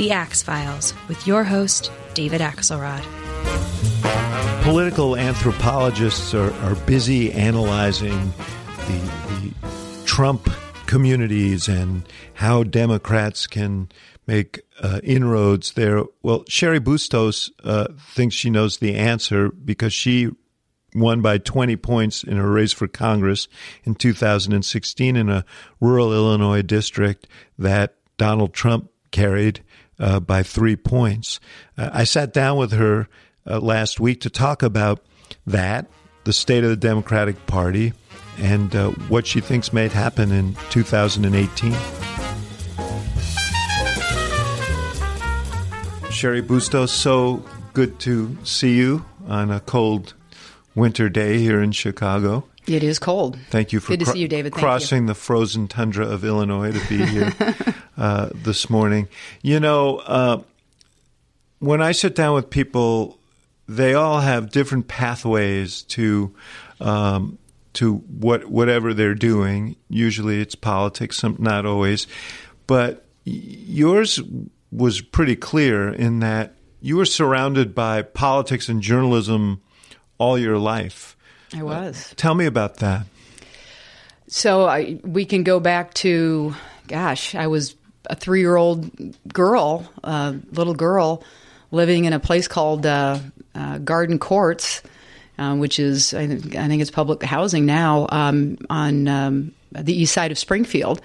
The Axe Files, with your host, David Axelrod. Political anthropologists are, are busy analyzing the, the Trump communities and how Democrats can make uh, inroads there. Well, Cheri Bustos uh, thinks she knows the answer because she won by 20 points in her race for Congress in 2016 in a rural Illinois district that Donald Trump carried uh, by three points. Uh, I sat down with her uh, last week to talk about that, the state of the Democratic Party, and uh, what she thinks may happen in 2018. Cheri Bustos, so good to see you on a cold winter day here in Chicago. It is cold. Thank you for Good to see you, David. Thank crossing you. the frozen tundra of Illinois to be here uh, this morning. You know, uh, when I sit down with people, they all have different pathways to um, to what whatever they're doing. Usually, it's politics, some, not always, but yours was pretty clear in that you were surrounded by politics and journalism all your life. I was. Tell me about that. So I, we can go back to, gosh, I was a three year old girl, uh, little girl, living in a place called uh, uh, Garden Courts, uh, which is, I think, I think it's public housing now um, on um, the east side of Springfield.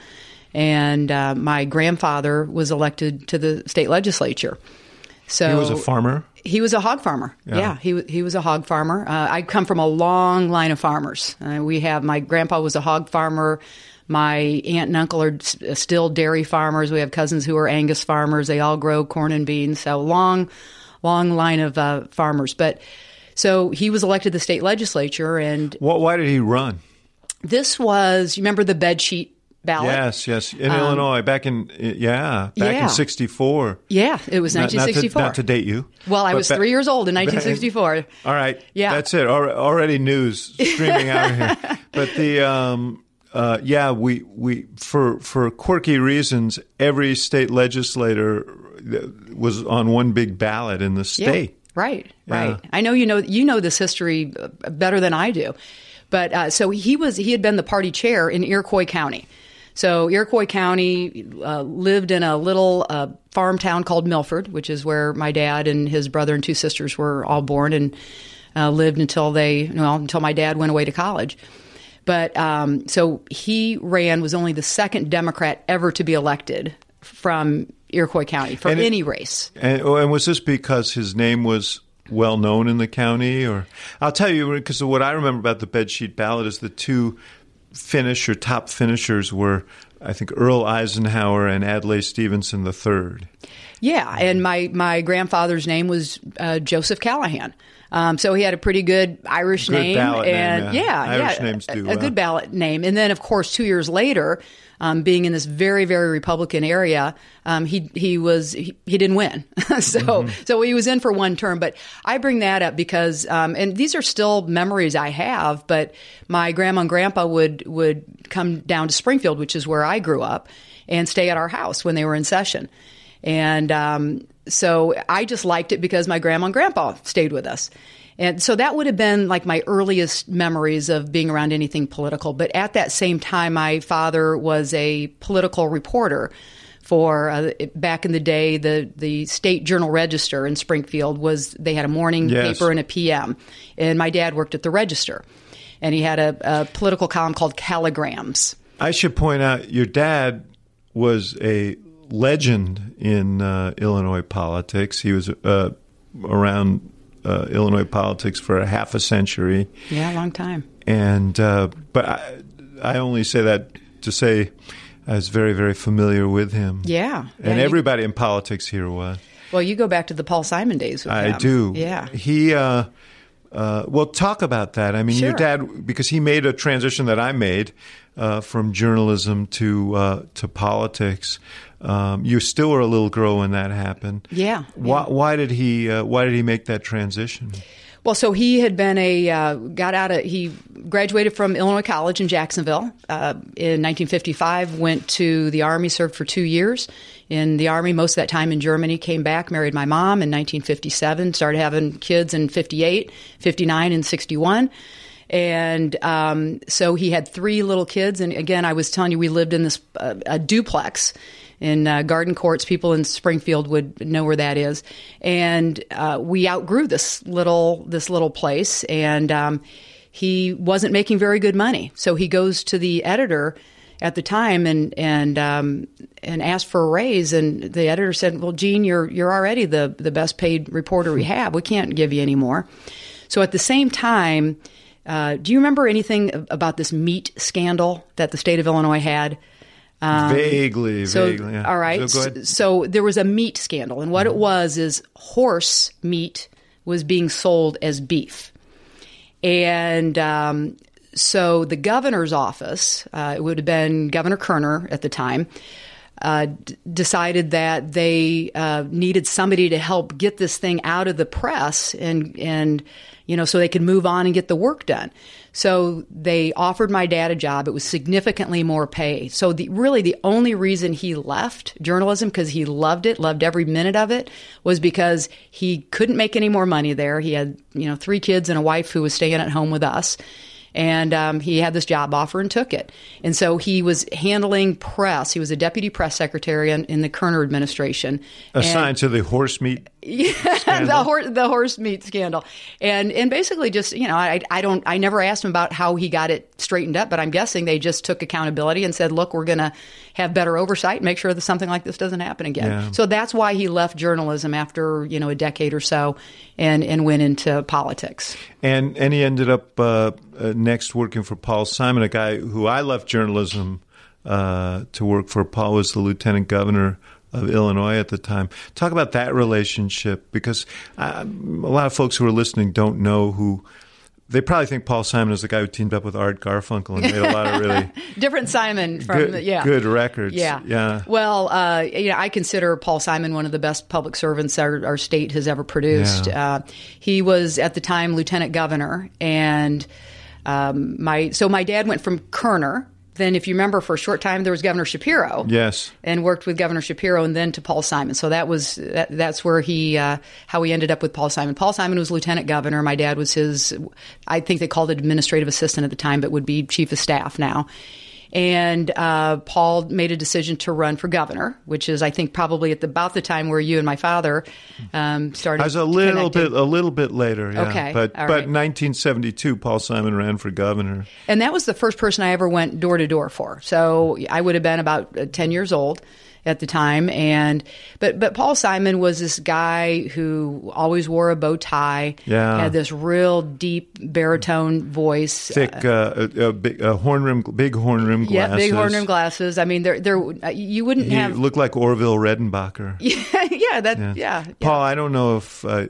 And uh, my grandfather was elected to the state legislature. So he was a farmer. He was a hog farmer. Yeah, yeah he he was a hog farmer. Uh, I come from a long line of farmers. Uh, we have my grandpa was a hog farmer. My aunt and uncle are still dairy farmers. We have cousins who are Angus farmers. They all grow corn and beans. So long, long line of uh, farmers. But so he was elected to the state legislature, and what? Why did he run? This was you remember the bed sheet ballot. Yes, yes, in um, Illinois, back in yeah, back yeah. in '64. Yeah, it was 1964. Not, not, to, not to, date you. Well, I was three years old in 1964. All right, yeah, that's it. Already news streaming out of here. But the um, uh, yeah, we we for for quirky reasons, every state legislator was on one big ballot in the state. Yeah, right, yeah. right. I know you know you know this history better than I do. But uh, so he was he had been the party chair in Iroquois County. So Iroquois County uh, lived in a little uh, farm town called Milford, which is where my dad and his brother and two sisters were all born and uh, lived until they well until my dad went away to college. But um, so he ran was only the second Democrat ever to be elected from Iroquois County for and any it, race. And, oh, and was this because his name was well known in the county or I'll tell you because what I remember about the bedsheet ballot is the two finish or top finishers were I think Earl Eisenhower and Adlai Stevenson III. Yeah, and my my grandfather's name was uh, Joseph Callahan. Um, so he had a pretty good Irish good name, and name, yeah, yeah, Irish yeah, names do a, well. a, good ballot name. And then, of course, two years later, um, being in this very very Republican area, um, he he was he, he didn't win, so mm-hmm. so he was in for one term. But I bring that up because, um, and these are still memories I have. But my grandma and grandpa would would come down to Springfield, which is where I grew up, and stay at our house when they were in session. And um, so I just liked it because my grandma and grandpa stayed with us. And so that would have been like my earliest memories of being around anything political. But at that same time, my father was a political reporter for uh, back in the day. The the state journal Register in Springfield was they had a morning yes. paper and a PM, and my dad worked at the Register, and he had a, a political column called Caligrams. I should point out your dad was a legend in uh, Illinois politics. He was uh, around uh, Illinois politics for a half a century. Yeah, a long time. And uh, but I, I only say that to say I was very very familiar with him. Yeah, and yeah, everybody you, in politics here was. Well, you go back to the Paul Simon days. I him. do. Yeah. He. Uh, uh, well, talk about that. I mean, sure. your dad, because he made a transition that I made uh, from journalism to uh, to politics. Um, you still were a little girl when that happened. Yeah. Why, yeah. why did he uh, Why did he make that transition? Well, so he had been a uh, got out of he graduated from Illinois College in Jacksonville uh, in 1955. Went to the army, served for two years in the army. Most of that time in Germany. Came back, married my mom in 1957. Started having kids in 58, 59, and 61. And um, so he had three little kids. And again, I was telling you, we lived in this uh, a duplex in uh, Garden Courts. People in Springfield would know where that is, and uh, we outgrew this little this little place, and um, he wasn't making very good money. So he goes to the editor at the time and and um, and asked for a raise, and the editor said, "Well, Gene, you're you're already the the best paid reporter we have. We can't give you any more." So at the same time. Uh, do you remember anything about this meat scandal that the state of Illinois had? Um, vaguely, so, vaguely. Yeah. All right. So, so, there was a meat scandal, and what mm-hmm. it was is horse meat was being sold as beef, and um, so the governor's office, uh, it would have been Governor Kerner at the time. Uh, d- decided that they uh, needed somebody to help get this thing out of the press and and you know so they could move on and get the work done. So they offered my dad a job. It was significantly more pay. So the, really the only reason he left journalism because he loved it, loved every minute of it, was because he couldn't make any more money there. He had you know three kids and a wife who was staying at home with us and um, he had this job offer and took it. And so he was handling press. He was a deputy press secretary in, in the Kerner administration, assigned and, to the horse meat. Yeah, the horse the horse meat scandal, and and basically just you know I I don't I never asked him about how he got it straightened up, but I'm guessing they just took accountability and said, look, we're going to have better oversight, and make sure that something like this doesn't happen again. Yeah. So that's why he left journalism after you know a decade or so, and and went into politics. And and he ended up uh, uh, next working for Paul Simon, a guy who I left journalism uh, to work for. Paul was the lieutenant governor of Illinois at the time. Talk about that relationship because uh, a lot of folks who are listening don't know who. They probably think Paul Simon is the guy who teamed up with Art Garfunkel and made a lot of really different Simon from good, the, yeah good records. Yeah, yeah. Well, uh, you know, I consider Paul Simon one of the best public servants our, our state has ever produced. Yeah. Uh, he was at the time lieutenant governor, and um, my so my dad went from Kerner then, if you remember, for a short time there was Governor Shapiro. Yes, and worked with Governor Shapiro, and then to Paul Simon. So that was that, that's where he uh, how he ended up with Paul Simon. Paul Simon was lieutenant governor. My dad was his. I think they called it administrative assistant at the time, but would be chief of staff now. And uh, Paul made a decision to run for governor, which is, I think, probably at the, about the time where you and my father um, started. I was a little connecting. bit, a little bit later. Yeah. Okay, but but right. 1972, Paul Simon ran for governor. And that was the first person I ever went door to door for. So I would have been about uh, 10 years old at the time and but but Paul Simon was this guy who always wore a bow tie Yeah. had this real deep baritone voice Thick, uh, a, a big uh, horn rim, big horn rim glasses. yeah big horn rim glasses I mean there there uh, you wouldn't He have looked like Orville Redenbacher. yeah yeah that yeah, Paul, I don't know if uh,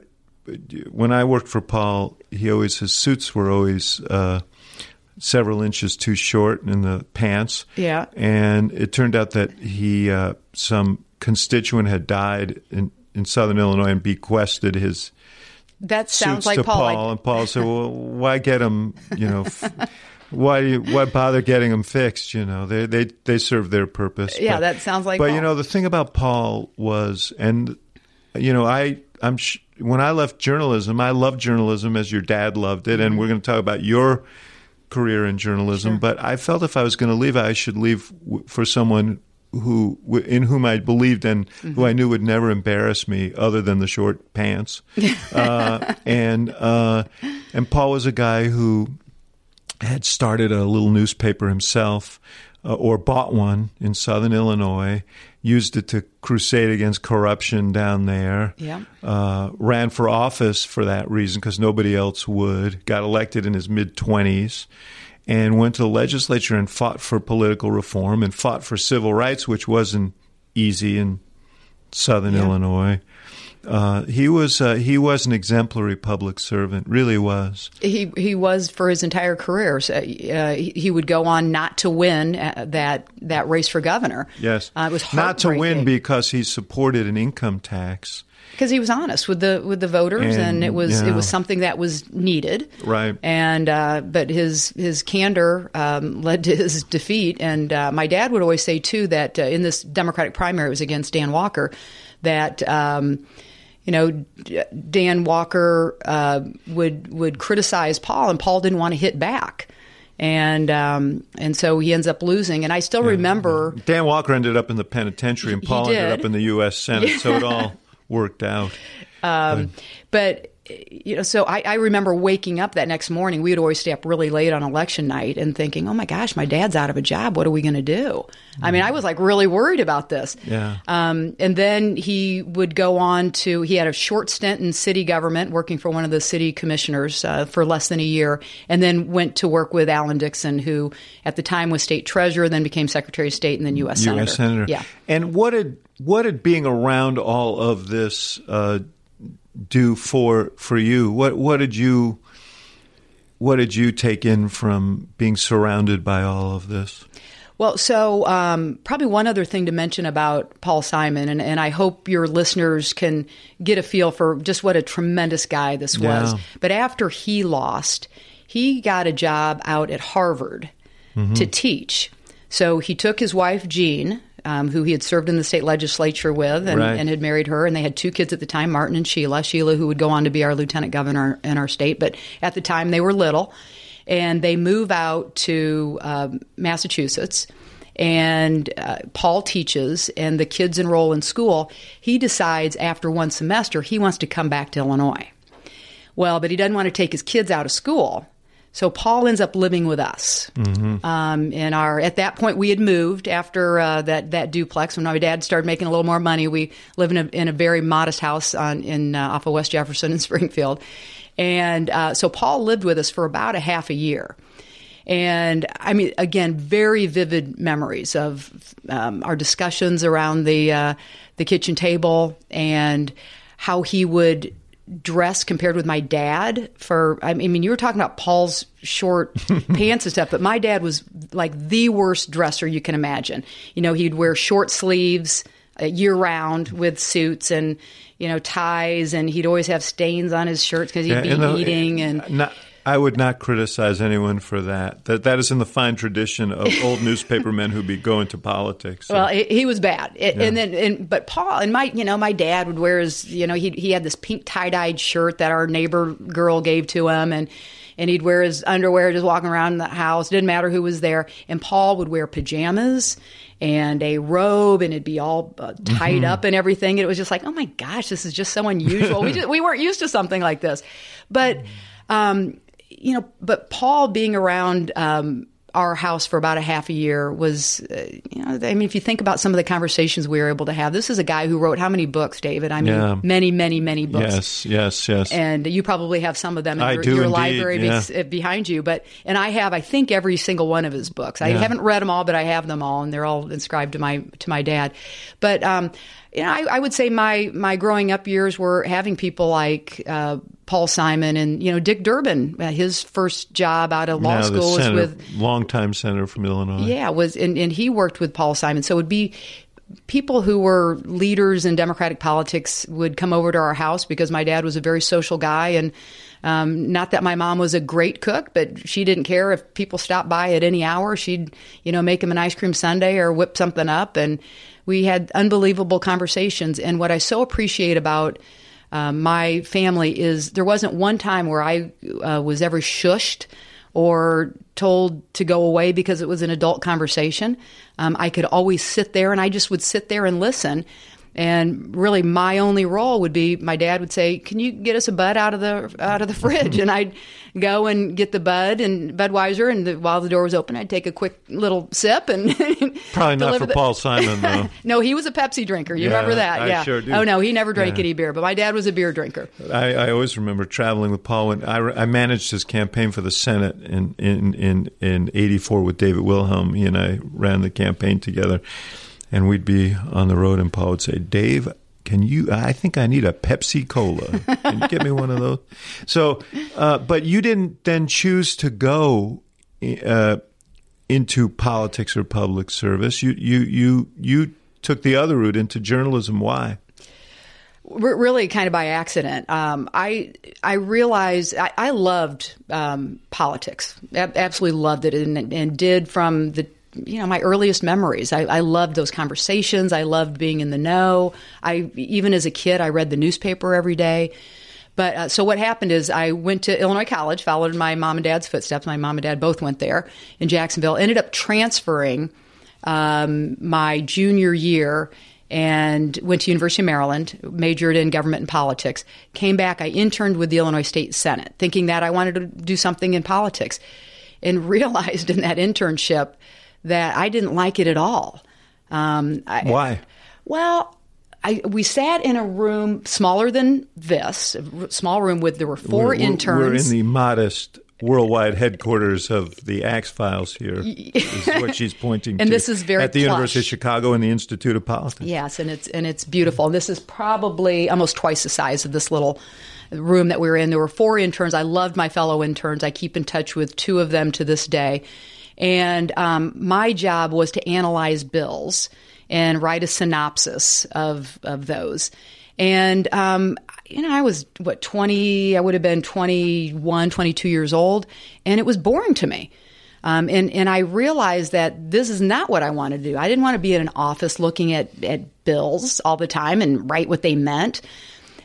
when I worked for Paul, he always his suits were always uh, several inches too short in the pants. Yeah. and it turned out that he uh, some constituent had died in in Southern Illinois and bequested his that sounds suits like to Paul, Paul, and Paul said, "Well, why get him? You know." F- why why bother getting them fixed? You know they they they serve their purpose. Yeah, that sounds like But Paul. you know the thing about Paul was, and you know I I'm sh- when I left journalism, I loved journalism as your dad loved it, and we're going to talk about your career in journalism. Sure. But I felt if I was going to leave, I should leave w- for someone who in whom I believed and who I knew would never embarrass me, other than the short pants. uh, and uh, and Paul was a guy who had started a little newspaper himself. Uh, or bought one in Southern Illinois, used it to crusade against corruption down there. Yeah. Uh, ran for office for that reason because nobody else would. Got elected in his mid 20s and went to the legislature and fought for political reform and fought for civil rights, which wasn't easy in Southern Yeah. Illinois. Uh, he was uh, he was an exemplary public servant, really was. He he was for his entire career. So, uh, he, he would go on not to win uh, that that race for governor. Yes, uh, it was not to win because he supported an income tax. because he was honest with the with the voters, and, And, it was yeah. it was something that was needed. Right. And uh, but his his candor um, led to his defeat. And uh, my dad would always say too that uh, in this Democratic primary it was against Dan Walker, that. Um, you know, Dan Walker uh, would would criticize Paul, and Paul didn't want to hit back, and um, and so he ends up losing. And I still remember Dan Walker ended up in the penitentiary, and Paul ended up in the U.S. Senate, so it all worked out. But you know, so I, I remember waking up that next morning. We would always stay up really late on election night and thinking, "Oh my gosh, my dad's out of a job. What are we going to do?" I mean, I was like really worried about this. Yeah. Um, and then he would go on to. He had a short stint in city government, working for one of the city commissioners uh, for less than a year, and then went to work with Alan Dixon, who at the time was state treasurer, then became secretary of state, and then U.S. senator. U.S. senator. Yeah. And what did what did being around all of this uh, do for for you? What what did you what did you take in from being surrounded by all of this? Well, so um, probably one other thing to mention about Paul Simon, and, and I hope your listeners can get a feel for just what a tremendous guy this was. But after he lost, he got a job out at Harvard to teach. So he took his wife, Jean, um, who he had served in the state legislature with and, Right. and had married her, and they had two kids at the time, Martin and Sheila. Sheila, who would go on to be our lieutenant governor in our state, but at the time they were little. And they move out to um, Massachusetts, and uh, Paul teaches, and the kids enroll in school. He decides after one semester he wants to come back to Illinois. Well, but he doesn't want to take his kids out of school. So Paul ends up living with us. Um, in our at that point we had moved after uh, that that duplex. When my dad started making a little more money, we live in a in a very modest house on in uh, off of West Jefferson in Springfield, and uh, so Paul lived with us for about a half a year. And I mean, again, very vivid memories of um, our discussions around the uh, the kitchen table and how he would dress compared with my dad. For I mean, you were talking about Paul's short pants and stuff, but my dad was like the worst dresser you can imagine. You know, he'd wear short sleeves uh, year round with suits and you know ties, and he'd always have stains on his shirts because he'd Yeah, be the- eating and. Not, I would not criticize anyone for that. That that is in the fine tradition of old newspapermen who be going to politics. Well, he, he was bad, It- and then and but Paul and my you know my dad would wear his you know he he had this pink tie dyed shirt that our neighbor girl gave to him, and and he'd wear his underwear just walking around the house. Didn't matter who was there, and Paul would wear pajamas and a robe, and it'd be all uh, tied up and everything. It was just like, oh my gosh, this is just so unusual. we just, we weren't used to something like this, but. Um, you know, but Paul being around um, our house for about a half a year was, uh, you know, I mean, if you think about some of the conversations we were able to have, this is a guy who wrote how many books, David? I mean, Yeah. many, many, many books. yes, yes, yes. And you probably have some of them in I your, do your indeed, library yeah. bes- uh, behind you. But and I have, I think, every single one of his books. I Yeah. haven't read them all, but I have them all, and they're all inscribed to my to my dad. But um, you know, I, I would say my my growing up years were having people like uh, Paul Simon and you know Dick Durbin. Uh, his first job out of law now school the was senator, with longtime senator from Illinois. yeah, was and, and he worked with Paul Simon. So it would be people who were leaders in Democratic politics would come over to our house because my dad was a very social guy and um, not that my mom was a great cook, but she didn't care if people stopped by at any hour. She'd, you know, make him an ice cream sundae or whip something up. And we had unbelievable conversations. And what I so appreciate about um, my family is there wasn't one time where I uh, was ever shushed or told to go away because it was an adult conversation. Um, I could always sit there and I just would sit there and listen. And really, my only role would be my dad would say, "Can you get us a bud out of the out of the fridge?" and I'd go and get the bud and Budweiser, and the, while the door was open, I'd take a quick little sip and probably not for the, Paul Simon though. no, he was a Pepsi drinker. You yeah, remember that? I yeah. Sure do. Oh no, he never drank yeah. any beer, but my dad was a beer drinker. I, I always remember traveling with Paul when I, I managed his campaign for the Senate in in in in '84 with David Wilhelm. He and I ran the campaign together, and we'd be on the road, and Paul would say, "Dave." Can you? I think I need a Pepsi Cola. Can you get me one of those? So, uh, but you didn't then choose to go uh, into politics or public service. You you you you took the other route into journalism. Why? really kind of by accident. Um, I I realized I, I loved um, politics. absolutely loved it, and, and, did from the you know my earliest memories. I, I, loved those conversations. I loved being in the know. I even as a kid, I read the newspaper every day. But uh, so what happened is I went to Illinois College, followed in my mom and dad's footsteps. My mom and dad both went there in Jacksonville. Ended up transferring um, my junior year and went to University of Maryland, majored in government and politics. Came back, I interned with the Illinois State Senate, thinking that I wanted to do something in politics, and realized in that internship that I didn't like it at all. Um, I, Why? Well, I, we sat in a room smaller than this, a small room with there were 4 we're, interns. We're in the modest worldwide headquarters of the Axe Files here. is what she's pointing and to. this is very at the plush. University of Chicago and the Institute of Politics. Yes, and it's and it's beautiful. And this is probably almost twice the size of this little room that we were in. There were four interns. I loved my fellow interns. I keep in touch with two of them to this day. And um, my job was to analyze bills and write a synopsis of, of those. And, um, you know, I was, what, 20, I would have been 21, 22 years old, and it was boring to me. Um, and, and I realized that this is not what I want to do. I didn't want to be in an office looking at, at bills all the time and write what they meant.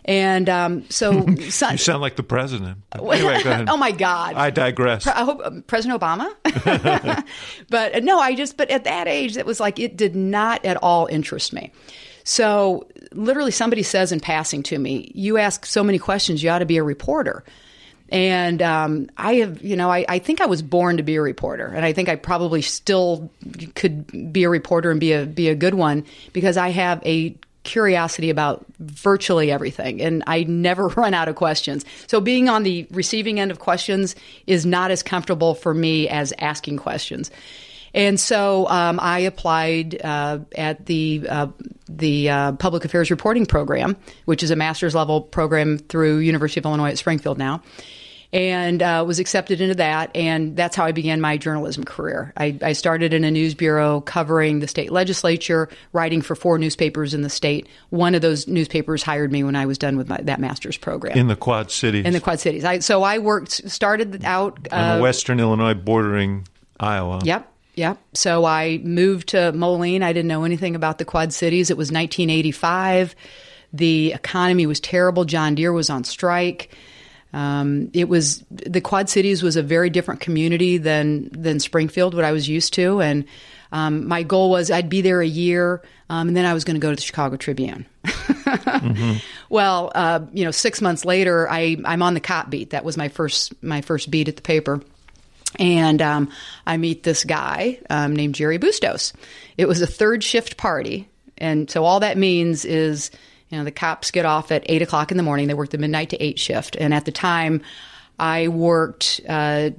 And um, so, you sound like the president. Anyway, go ahead. oh my God! I digress. I hope um, President Obama. but uh, no, I just. But at that age, it was like it did not at all interest me. So literally, somebody says in passing to me, "You ask so many questions, you ought to be a reporter." And um, I have, you know, I, I, think I was born to be a reporter, and I think I probably still could be a reporter and be a be a good one because I have a curiosity about virtually everything and I never run out of questions. So being on the receiving end of questions is not as comfortable for me as asking questions. And so um, I applied uh, at the uh, the uh, Public Affairs Reporting Program, which is a master's level program through University of Illinois at Springfield now and uh, was accepted into that. And that's how I began my journalism career. I, I, started in a news bureau covering the state legislature, writing for four newspapers in the state. One of those newspapers hired me when I was done with my, that master's program in the Quad Cities. In the Quad Cities. I, so I worked, started out uh, in Western Illinois, bordering Iowa. Yep. Yep. So I moved to Moline. I didn't know anything about the Quad Cities. It was 1985. The economy was terrible. John Deere was on strike. Um, it was the Quad Cities was a very different community than than Springfield, what I was used to, and um, my goal was I'd be there a year, um, and then I was going to go to the Chicago Tribune. mm-hmm. Well, uh, you know, six months later, I I'm on the cop beat. That was my first my first beat at the paper. And um, I meet this guy um, named Gerry Bustos. It was a third shift party, and so all that means is you know, the cops get off at eight o'clock in the morning. They work the midnight to eight shift, and at the time, I worked. Uh,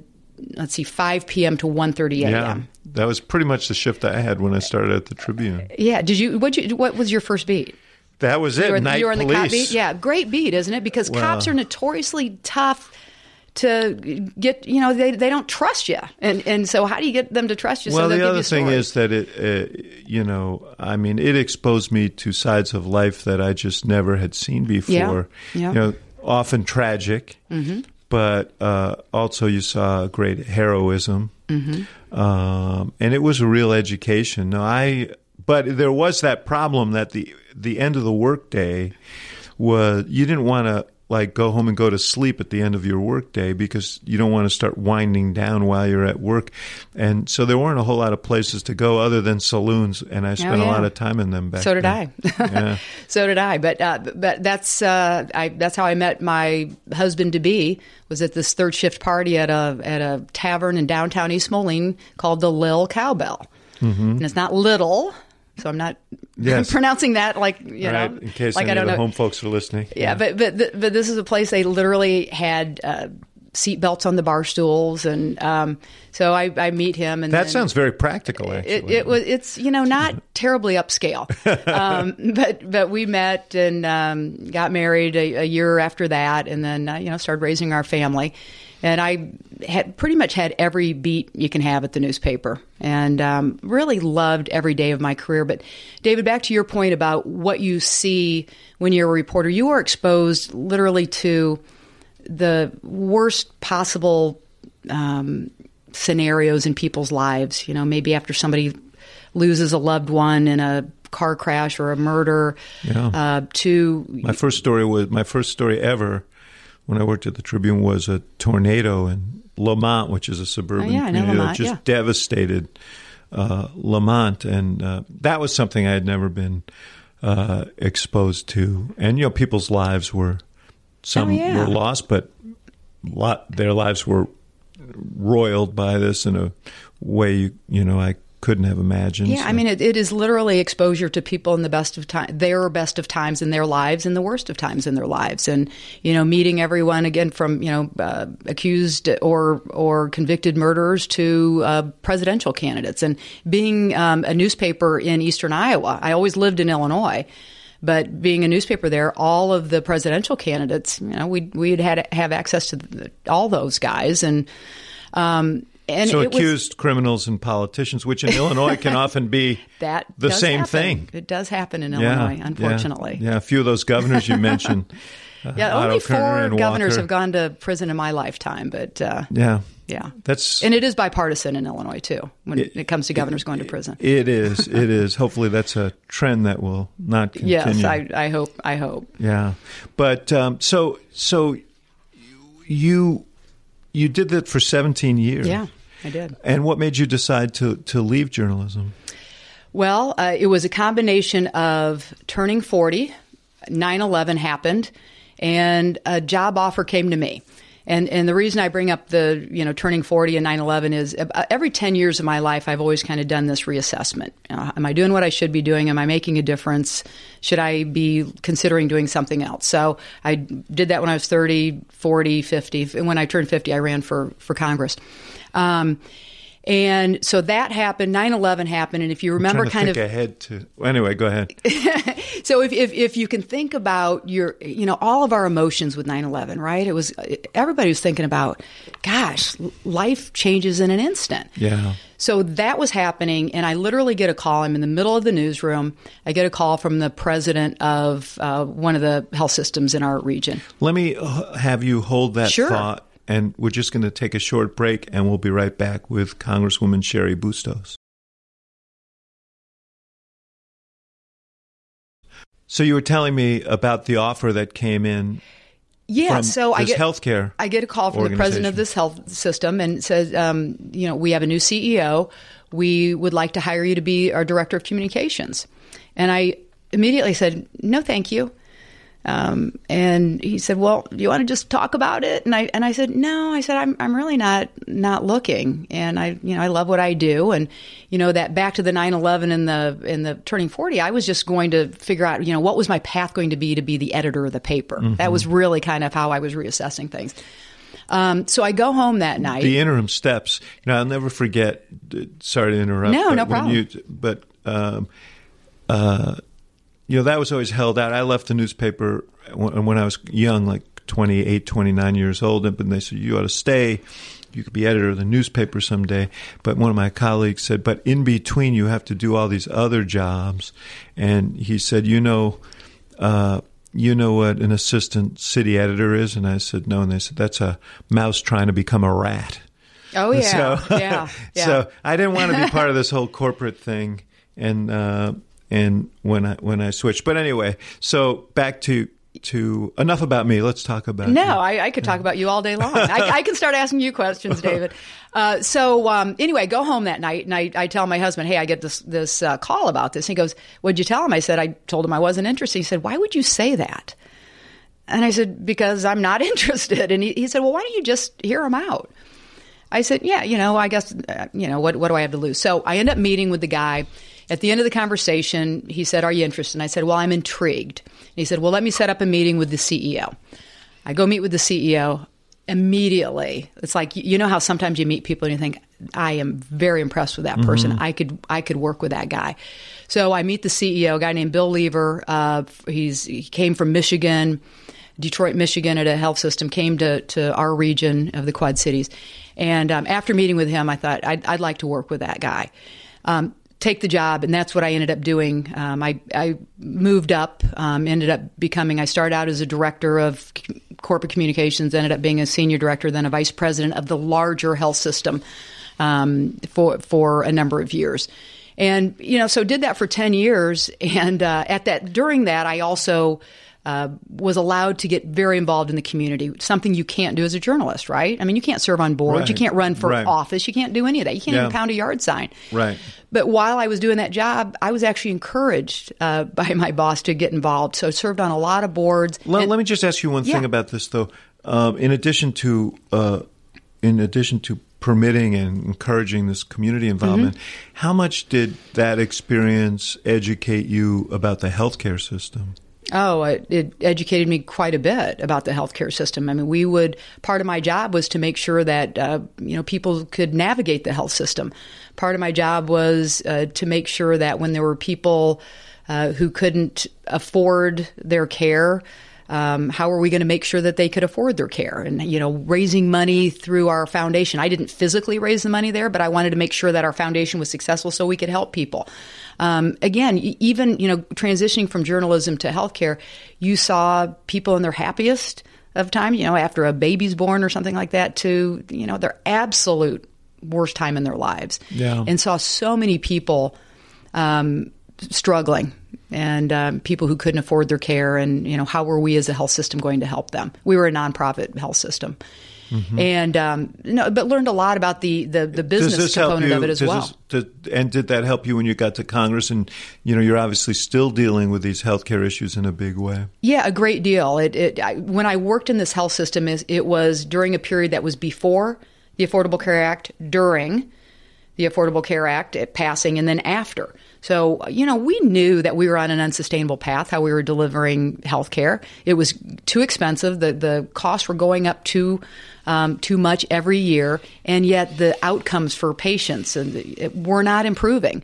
let's see, five p.m. to 1.30 a.m. Yeah, that was pretty much the shift I had when I started at the Tribune. Yeah. Did you? What you? What was your first beat? That was it. You were, Night you were on police. the cop beat. Yeah, great beat, isn't it? Because well, cops are notoriously tough to get you know they, they don't trust you and and so how do you get them to trust you well so the other thing is that it uh, you know i mean it exposed me to sides of life that i just never had seen before yeah. Yeah. you know often tragic mm-hmm. but uh, also you saw great heroism mm-hmm. um, and it was a real education now i but there was that problem that the the end of the workday was you didn't want to like go home and go to sleep at the end of your workday because you don't want to start winding down while you're at work. And so there weren't a whole lot of places to go other than saloons, and I spent Oh, yeah. a lot of time in them back. So did then. I. Yeah. so did I. But uh, but that's uh, I that's how I met my husband to be. Was at this third shift party at a at a tavern in downtown East Moline called the Lil Cowbell, and it's not little. So I'm not. Yes. pronouncing that like you right, know in case like any I don't of the know. home folks are listening. Yeah, but but th- but this is a place they literally had uh, seat belts on the bar stools, and um, so I, I meet him, and that then- sounds very practical. Actually, it, it was it's you know not terribly upscale, um, but but we met and um, got married a, a year after that, and then uh, you know started raising our family, and I had pretty much had every beat you can have at the newspaper, and um, really loved every day of my career. But David, back to your point about what you see when you're a reporter, you are exposed literally to the worst possible um, scenarios in people's lives. You know, maybe after somebody loses a loved one in a car crash or a murder. Yeah. Uh, to My first story was my first story ever when I worked at the Tribune was a tornado in Lemont, which is a suburban Oh, yeah, community Lemont, that just yeah. devastated uh, Lemont, and uh, that was something I had never been uh, exposed to. And you know, people's lives were some Oh, yeah. were lost, but lot their lives were roiled by this in a way you you know I couldn't have imagined. yeah, I mean, it, it is literally exposure to people in the best of time, their best of times in their lives, and the worst of times in their lives, and you know, meeting everyone again from you know uh, accused or or convicted murderers to uh, presidential candidates, and being um, a newspaper in eastern Iowa. I always lived in Illinois. But being a newspaper there, all of the presidential candidates, you know, we we'd had have access to the, all those guys, and um, and so it was- accused criminals and politicians, which in Illinois can often be that the same happen. thing. It does happen in Yeah, Illinois, yeah, unfortunately. Yeah, a few of those governors you mentioned. uh, Yeah, Otto only Kerner four governors Walker. have gone to prison in my lifetime, but uh, Yeah, yeah. that's And it is bipartisan in Illinois too when it, comes to governors going to prison. it is. It is. Hopefully, that's a trend that will not continue. yes, I, I hope. I hope. Yeah, but um, so so you you did that for seventeen years. Yeah, I did. And what made you decide to to leave journalism? Well, uh, it was a combination of turning 40, 9 11 happened, and a job offer came to me. And, and the reason I bring up the you know turning 40 and 9/11 is uh, every 10 years of my life I've always kind of done this reassessment. Am I doing what I should be doing? Am I making a difference? Should I be considering doing something else? So I did that when I was 30, 40, 50. And when I turned 50, I ran for for Congress. Um, and so that happened. 9/11 happened, and if you remember, kind think of ahead to. Anyway, go ahead. so if, if, if you can think about your, you know, all of our emotions with 9-11, right? It was, everybody was thinking about, gosh, life changes in an instant. Yeah. So that was happening, and I literally get a call. I'm in the middle of the newsroom. I get a call from the president of uh, one of the health systems in our region. Let me have you hold that Sure. thought, and we're just going to take a short break, and we'll be right back with Congresswoman Cheri Bustos. So you were telling me about the offer that came in Yeah, so I get healthcare. I get a call from the president of this health system and says, um, you know, we have a new CEO. We would like to hire you to be our director of communications. And I immediately said, no, thank you. Um, and he said, "Well, do you want to just talk about it?" And I and I said, "No." I said, "I'm I'm really not not looking, and I you know I love what I do, and you know that back to the 9/11 and the in the turning 40, I was just going to figure out you know what was my path going to be to be the editor of the paper. That was really kind of how I was reassessing things. Um, so I go home that night. the interim steps. You know, I'll never forget. Sorry to interrupt. No, no problem. You, but um, uh, you know that was always held out. I left the newspaper when, when I was young, like 28, 29 years old, and they said you ought to stay. You could be editor of the newspaper someday. But one of my colleagues said, but in between, you have to do all these other jobs. And he said, you know. Uh, you know what an assistant city editor is? And I said, no. And they said, that's a mouse trying to become a rat. oh yeah, So, yeah, yeah. so I didn't want to be part of this whole corporate thing, and uh, and when I when I switched, but anyway, so back to to enough about me. Let's talk about no. I, I could talk about you all day long. I, I can start asking you questions, David. Uh, so um, anyway, I go home that night and I, I tell my husband, "Hey, I get this this uh, call about this." he goes, "What'd you tell him?" I said, "I told him I wasn't interested." He said, "Why would you say that?" And I said, "Because I'm not interested." And he, he said, "Well, why don't you just hear him out?" I said, "Yeah, you know, I guess uh, you know what what do I have to lose?" So I end up meeting with the guy. At the end of the conversation, he said, Are you interested? And I said, Well, I'm intrigued. And he said, Well, let me set up a meeting with the CEO. I go meet with the CEO immediately. It's like you know how sometimes you meet people and you think, I am very impressed with that person. I could I could work with that guy. So I meet the CEO, a guy named Bill Leaver. Uh, he's he came from Michigan, Detroit, Michigan, at a health system. Came to to our region of the Quad Cities, and um, after meeting with him, I thought I'd, I'd like to work with that guy. Um, take the job, and that's what I ended up doing. Um, I, I moved up, um, ended up becoming. I started out as a director of c- corporate communications, ended up being a senior director, then a vice president of the larger health system um, for for a number of years. And you know, so did that for ten years, and uh, at that during that, I also uh, was allowed to get very involved in the community, something you can't do as a journalist, right? I mean, you can't serve on boards, Right. you can't run for Right. office, you can't do any of that. You can't Yeah. even pound a yard sign. Right. But while I was doing that job, I was actually encouraged uh, by my boss to get involved. So I served on a lot of boards. Let, And- let me just ask you one thing about this, though. Um, in addition to uh, in addition to permitting and encouraging this community involvement, Mm-hmm. how much did that experience educate you about the healthcare system? Oh, it, educated me quite a bit about the healthcare system. I mean, we would part of my job was to make sure that uh, you know people could navigate the health system. Part of my job was uh, to make sure that when there were people uh, who couldn't afford their care. Um, how are we going to make sure that they could afford their care? And you know, raising money through our foundation. I didn't physically raise the money there, but I wanted to make sure that our foundation was successful so we could help people. Um, again, even you know, transitioning from journalism to healthcare, you saw people in their happiest of time. You know, after a baby's born or something like that, to you know, their absolute worst time in their lives. Yeah. and saw so many people um, struggling and um, people who couldn't afford their care and you know how were we as a health system going to help them we were a nonprofit health system Mm-hmm. and um, no, but learned a lot about the the, the business component of it as well this- did- and did that help you when you got to Congress? And you know, you're obviously still dealing with these healthcare issues in a big way. Yeah, a great deal. It, it I, when I worked in this health system, is it was during a period that was before the Affordable Care Act, during the Affordable Care Act at passing, and then after. So you know, we knew that we were on an unsustainable path. How we were delivering health care, it was too expensive. The the costs were going up too um, too much every year, and yet the outcomes for patients and it, were not improving.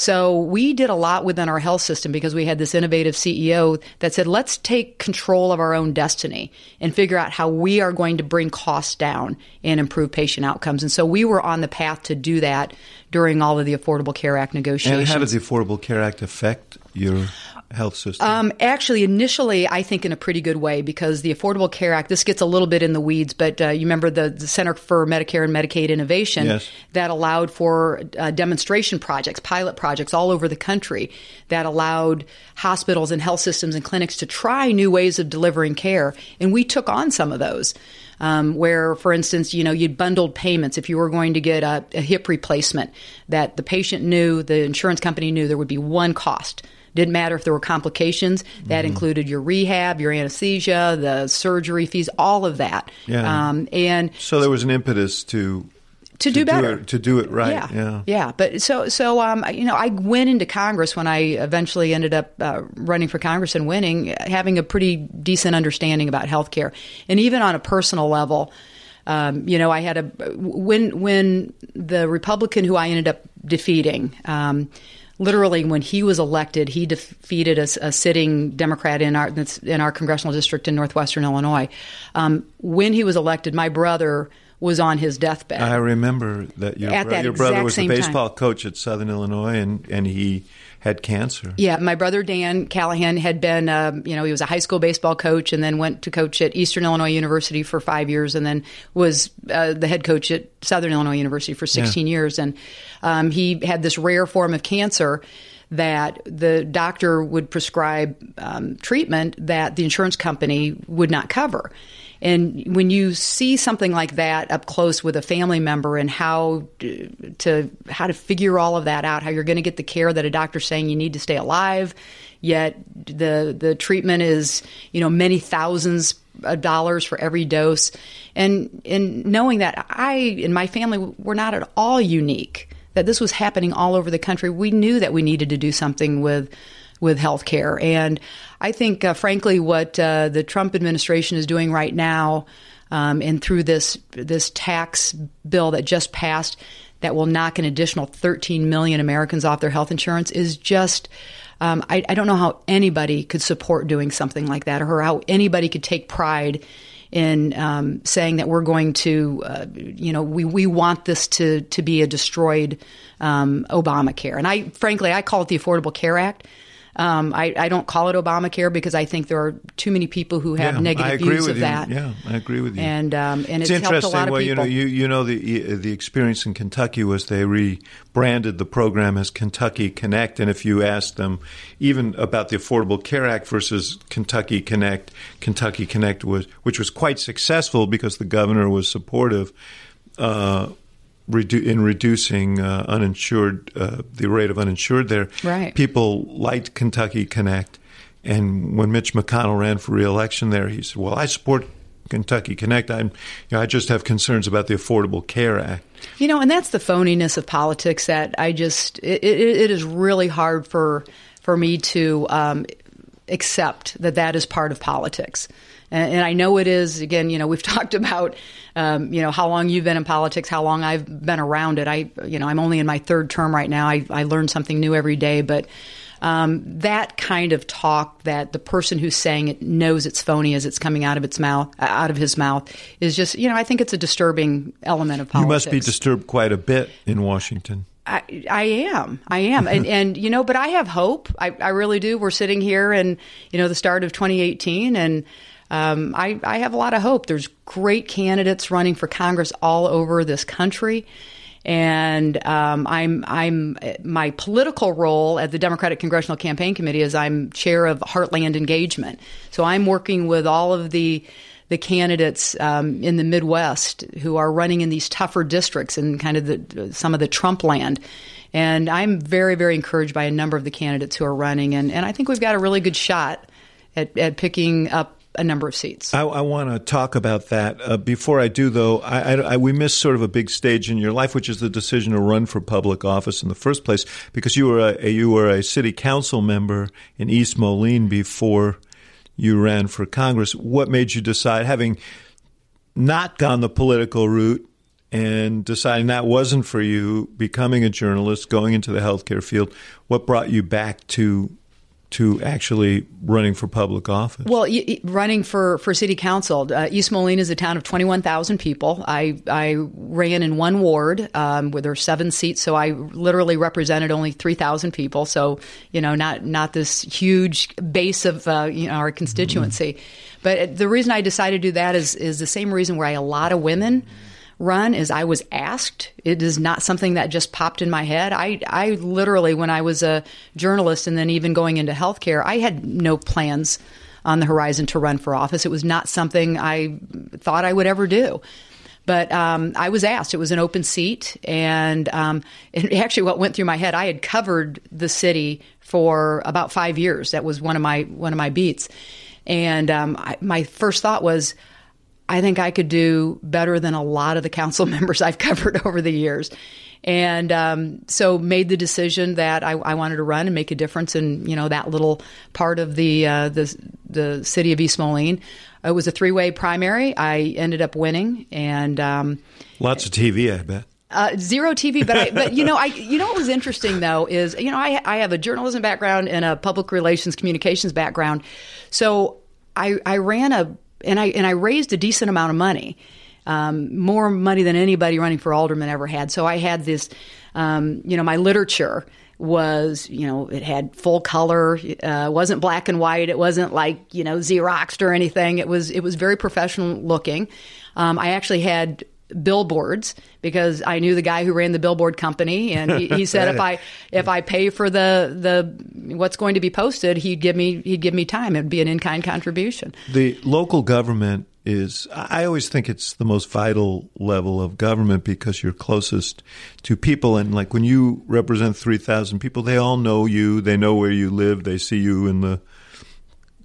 So we did a lot within our health system because we had this innovative CEO that said, let's take control of our own destiny and figure out how we are going to bring costs down and improve patient outcomes. And so we were on the path to do that during all of the Affordable Care Act And negotiations. how does the Affordable Care Act affect your health system? Um, actually, initially, I think in a pretty good way because the Affordable Care Act, this gets a little bit in the weeds, but uh, you remember the, the Center for Medicare and Medicaid Innovation Yes. that allowed for uh, demonstration projects, pilot projects all over the country that allowed hospitals and health systems and clinics to try new ways of delivering care. And we took on some of those. Um, where, for instance, you know, you'd bundled payments if you were going to get a, a hip replacement, that the patient knew, the insurance company knew there would be one cost. Didn't matter if there were complications. That included your rehab, your anesthesia, the surgery fees, all of that. Yeah. Um, and so there was an impetus to to, do better, it, to do it right. Yeah, yeah. yeah. But so, so um, you know, I went into Congress when I eventually ended up uh, running for Congress and winning, having a pretty decent understanding about healthcare, and even on a personal level. Um, you know, I had a when when the Republican who I ended up defeating. Um, literally, when he was elected, he defeated a, a sitting Democrat in our in our congressional district in northwestern Illinois. Um, when he was elected, my brother was on his deathbed. I remember that your, bro- that your brother was the same time. baseball coach at Southern Illinois, and, and he had cancer. Yeah, my brother Dan Callahan had been, um, you know, he was a high school baseball coach and then went to coach at Eastern Illinois University for five years and then was uh, the head coach at Southern Illinois University for 16 years. And um, he had this rare form of cancer that the doctor would prescribe um, treatment that the insurance company would not cover. And when you see something like that up close with a family member and how to how to figure all of that out, how you're going to get the care that a doctor's saying you need to stay alive, yet the the treatment is you know many thousands of dollars for every dose, and in knowing that I and my family were not at all unique, that this was happening all over the country, we knew that we needed to do something with with healthcare. And I think, uh, frankly, what uh, the Trump administration is doing right now, um, and through this this tax bill that just passed, that will knock an additional 13 million Americans off their health insurance, is just. Um, I, I don't know how anybody could support doing something like that, or how anybody could take pride in um, saying that we're going to, uh, you know, we, we want this to, to be a destroyed um, Obamacare. And I, frankly, I call it the Affordable Care Act um, I, I, don't call it Obamacare because I think there are too many people who have yeah, negative views of you. that. Yeah, I agree with you. And um, and it's, it's interesting. Helped a lot well, of people. you know, you you know the the experience in Kentucky was they rebranded the program as Kentucky Connect, and if you ask them even about the Affordable Care Act versus Kentucky Connect, Kentucky Connect was which was quite successful because the governor was supportive. Uh, redu- in reducing uh, uninsured uh, the rate of uninsured there. Right. People liked Kentucky Connect, and when Mitch McConnell ran for reelection there, he said, "Well, I support." Kentucky Connect. I'm, you know, I just have concerns about the Affordable Care Act. You know, and that's the phoniness of politics that I just it, it, it is really hard for for me to um, accept that that is part of politics. And, and, I know it is. Again, you know, we've talked about, um, you know, how long you've been in politics, how long I've been around it. I, you know, I'm only in my third term right now. I, I learn something new every day, but. Um, that kind of talk that the person who's saying it knows it's phony as it's coming out of its mouth, out of his mouth, is just you know I think it's a disturbing element of politics. You must be disturbed quite a bit in Washington. I, I am. I am. and, and, you know, but I have hope. I, I really do. We're sitting here and, you know, the start of 2018 and um, I, I have a lot of hope. There's great candidates running for Congress all over this country. And um, I'm I'm my political role at the Democratic Congressional Campaign Committee is I'm chair of Heartland Engagement. So I'm working with all of the the candidates um, in the Midwest who are running in these tougher districts and kind of the, some of the Trump land. And I'm very, very encouraged by a number of the candidates who are running. And, and I think we've got a really good shot at, at picking up a number of seats. I, I want to talk about that. Uh, before I do, though, I, I, we missed sort of a big stage in your life, which is the decision to run for public office in the first place, because you were a, you were a city council member in East Moline before you ran for Congress. What made you decide, having not gone the political route and deciding that wasn't for you, becoming a journalist, going into the healthcare field, what brought you back to to actually running for public office? Well, running for, for city council. Uh, East Moline is a town of 21,000 people. I, I ran in one ward um, where there are seven seats, so I literally represented only 3,000 people. So, you know, not, not this huge base of uh, you know, our constituency. Mm-hmm. But the reason I decided to do that is, is the same reason why a lot of women – run is I was asked. It is not something that just popped in my head. I, I literally, when I was a journalist and then even going into healthcare, I had no plans on the horizon to run for office. It was not something I thought I would ever do. But um, I was asked. It was an open seat, and um, actually, what went through my head, I had covered the city for about five years. That was one of my one of my beats, and um, I, my first thought was, I think I could do better than a lot of the council members I've covered over the years. And um, so made the decision that I, I, wanted to run and make a difference in you know that little part of the uh, the, the city of East Moline. It was a three way primary. I ended up winning, and um, lots of TV, I bet. Uh, zero TV, but I, but you know, I you know what was interesting though is you know I I have a journalism background and a public relations communications background, so I I ran a and I and I raised a decent amount of money, um, more money than anybody running for alderman ever had. So I had this, um, you know, my literature was, you know, it had full color, uh, wasn't black and white, it wasn't like you know Xeroxed or anything. It was it was very professional looking. Um, I actually had billboards because I knew the guy who ran the billboard company, and he, he said if I if I pay for the the what's going to be posted, he'd give me he'd give me time. It'd be an in kind contribution. The local government is I always think it's the most vital level of government because you're closest to people and like when you represent 3000 people they all know you they know where you live they see you in the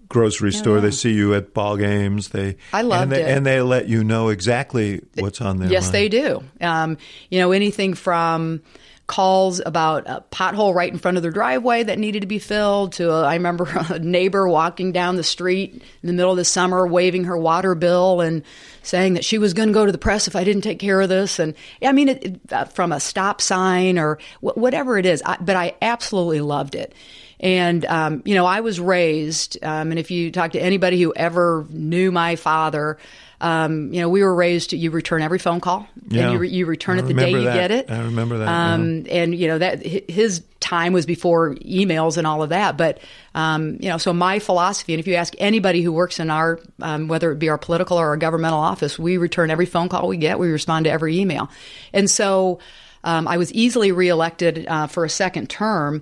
grocery store they see you at ball games they I loved and they, it. and they let you know exactly what's on their Yes, mind. they do. Um, you know, anything from calls about a pothole right in front of their driveway that needed to be filled to a, I remember a neighbor walking down the street in the middle of the summer waving her water bill and saying that she was going to go to the press if I didn't take care of this. And I mean, it, it, uh, from a stop sign or wh- whatever it is, I, but I absolutely loved it. And, um, you know, I was raised, um, and if you talk to anybody who ever knew my father, um, you know, we were raised to you return every phone call Yeah. and you, re- you return I it the day remember you that. get it. I remember that, Um, And, you know, that hi- his time was before emails and all of that. But, um, you know, so my philosophy, and if you ask anybody who works in our, um, whether it be our political or our governmental office, we return every phone call we get, we respond to every email. And so, um, I was easily reelected uh, for a second term,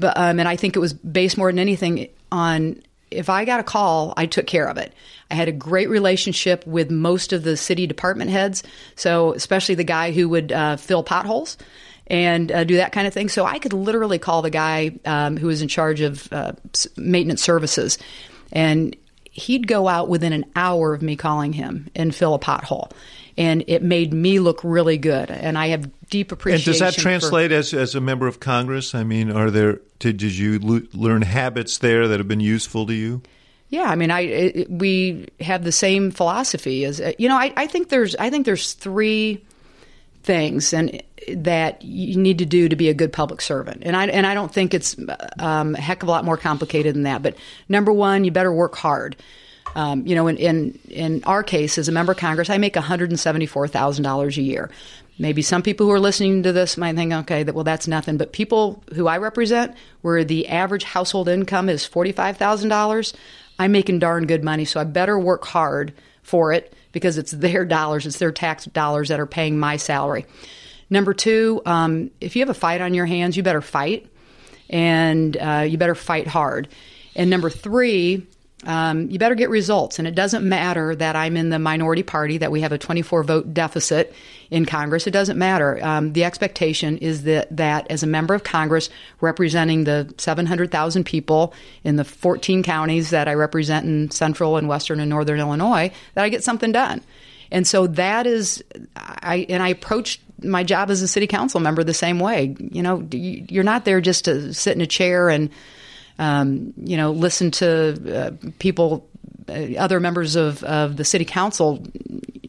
but um, and I think it was based more than anything on if I got a call, I took care of it. I had a great relationship with most of the city department heads, so especially the guy who would uh, fill potholes and uh, do that kind of thing. So I could literally call the guy um, who was in charge of uh, maintenance services, and he'd go out within an hour of me calling him and fill a pothole. And it made me look really good, and I have deep appreciation. and does that for- translate as as a member of Congress? I mean, are there did, did you lo- learn habits there that have been useful to you? Yeah, I mean, I it, we have the same philosophy as you know. I, I think there's I think there's three things and that you need to do to be a good public servant, and I and I don't think it's um, a heck of a lot more complicated than that. But number one, you better work hard. Um, you know, in, in in our case, as a member of Congress, I make one hundred and seventy four thousand dollars a year. Maybe some people who are listening to this might think, okay, that well, that's nothing. But people who I represent, where the average household income is forty five thousand dollars, I'm making darn good money. So I better work hard for it because it's their dollars, it's their tax dollars that are paying my salary. Number two, um, if you have a fight on your hands, you better fight, and uh, you better fight hard. And number three, um, you better get results. And it doesn't matter that I'm in the minority party, that we have a 24 vote deficit in Congress. It doesn't matter. Um, the expectation is that, that as a member of Congress representing the 700,000 people in the 14 counties that I represent in central and western and northern Illinois, that I get something done. And so that is, I and I approach my job as a city council member the same way. You know, you're not there just to sit in a chair and, um, you know, listen to uh, people, uh, other members of, of the city council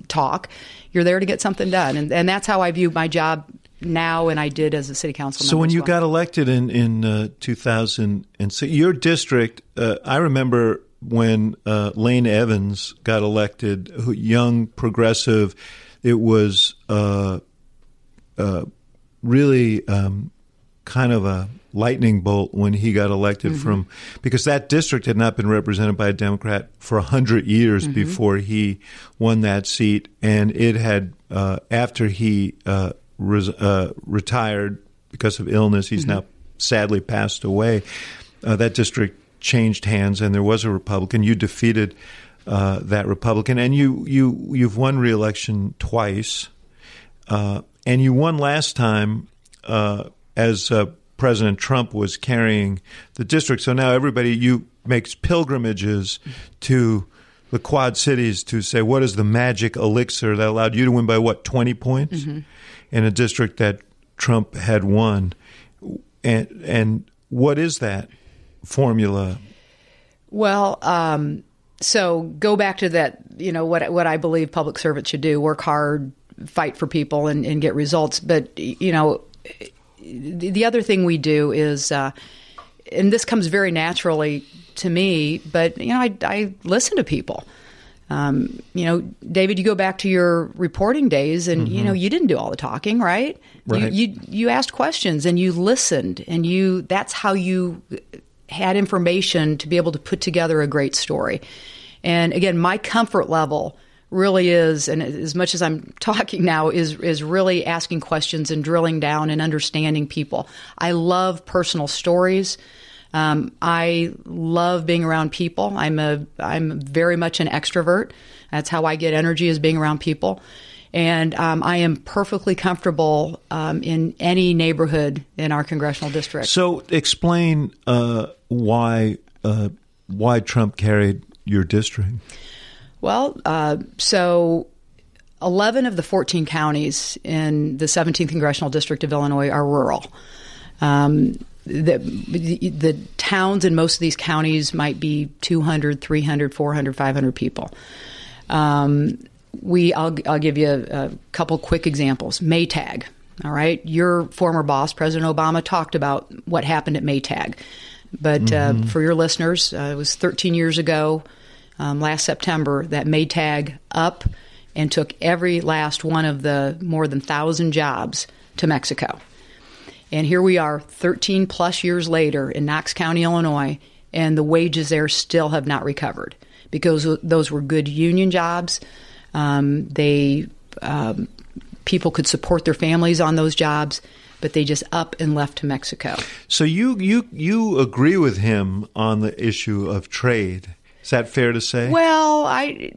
talk. You're there to get something done, and and that's how I view my job now, and I did as a city council. Member. So when you well. got elected in in uh, 2006, your district, uh, I remember when uh, Lane Evans got elected, young progressive. It was uh, uh, really um, kind of a lightning bolt when he got elected from because that district had not been represented by a Democrat for a hundred years before he won that seat, and it had uh, after he uh, res- uh, retired because of illness. He's now sadly passed away. Uh, that district changed hands, and there was a Republican. You defeated uh, that Republican, and you you you've won re-election twice. Uh, and you won last time uh, as uh, President Trump was carrying the district. So now everybody you makes pilgrimages to the Quad Cities to say what is the magic elixir that allowed you to win by what twenty points in a district that Trump had won, and and what is that formula? Well, um, so go back to that. You know what what I believe public servants should do: work hard, fight for people, and, and get results. But you know, the the other thing we do is, uh, and this comes very naturally to me. But you know, I, I listen to people. Um, you know, David, you go back to your reporting days, and you know, you didn't do all the talking, right? Right. You, you you asked questions and you listened, and you that's how you had information to be able to put together a great story. And again, my comfort level really is, and as much as I'm talking now, is is really asking questions and drilling down and understanding people. I love personal stories. Um, I love being around people. I'm a I'm very much an extrovert. That's how I get energy is being around people, and um, I am perfectly comfortable um, in any neighborhood in our congressional district. So, explain uh, why uh, why Trump carried your district. Well, uh, so 11 of the 14 counties in the 17th congressional district of Illinois are rural. Um, the, the, the, towns in most of these counties might be 200, 300, 400, 500 people. Um, we, I'll, I'll, give you a, a couple quick examples. Maytag, all right. Your former boss, President Obama, talked about what happened at Maytag. But mm-hmm. uh, for your listeners, uh, it was 13 years ago um, last September that Maytag up and took every last one of the more than 1,000 jobs to Mexico. And here we are 13 plus years later in Knox County, Illinois, and the wages there still have not recovered because those were good union jobs. Um, they um, people could support their families on those jobs, but they just up and left to Mexico. So you you you agree with him on the issue of trade is that fair to say? Well, I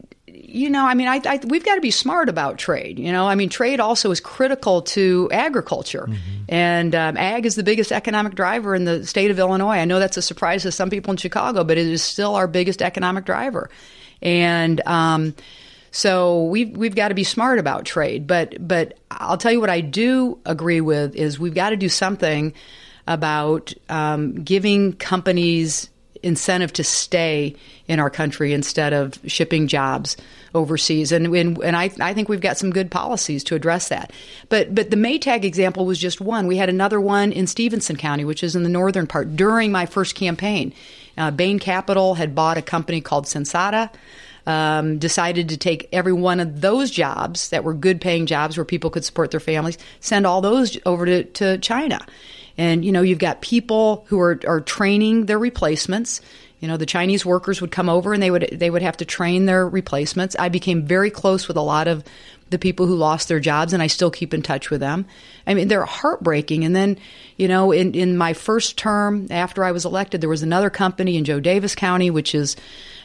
you know, I mean, I, I, we've got to be smart about trade. You know, I mean, trade also is critical to agriculture, mm-hmm. and um, ag is the biggest economic driver in the state of Illinois. I know that's a surprise to some people in Chicago, but it is still our biggest economic driver, and um, so we've we've got to be smart about trade. But but I'll tell you what I do agree with is we've got to do something about um, giving companies incentive to stay in our country instead of shipping jobs overseas. And and, and I, I think we've got some good policies to address that. But but the Maytag example was just one. We had another one in Stephenson County, which is in the northern part, during my first campaign. Uh, Bain Capital had bought a company called Sensata. Um, decided to take every one of those jobs that were good paying jobs where people could support their families, send all those over to, to China. And, you know, you've got people who are, are training their replacements. You know, the Chinese workers would come over and they would they would have to train their replacements. I became very close with a lot of the people who lost their jobs, and I still keep in touch with them. I mean, they're heartbreaking. And then, you know, in, in my first term after I was elected, there was another company in Jo Daviess County, which is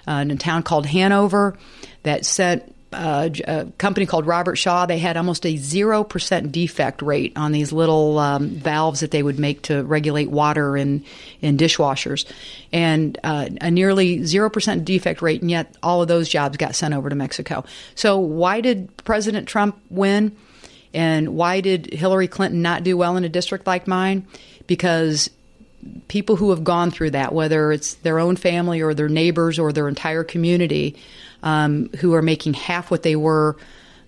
uh, in a town called Hanover, that sent uh, a company called Robertshaw. They had almost a 0% defect rate on these little um, valves that they would make to regulate water in, in dishwashers. And uh, a nearly 0% defect rate, and yet all of those jobs got sent over to Mexico. So, why did President Trump win? And why did Hillary Clinton not do well in a district like mine? Because people who have gone through that, whether it's their own family or their neighbors or their entire community, um, who are making half what they were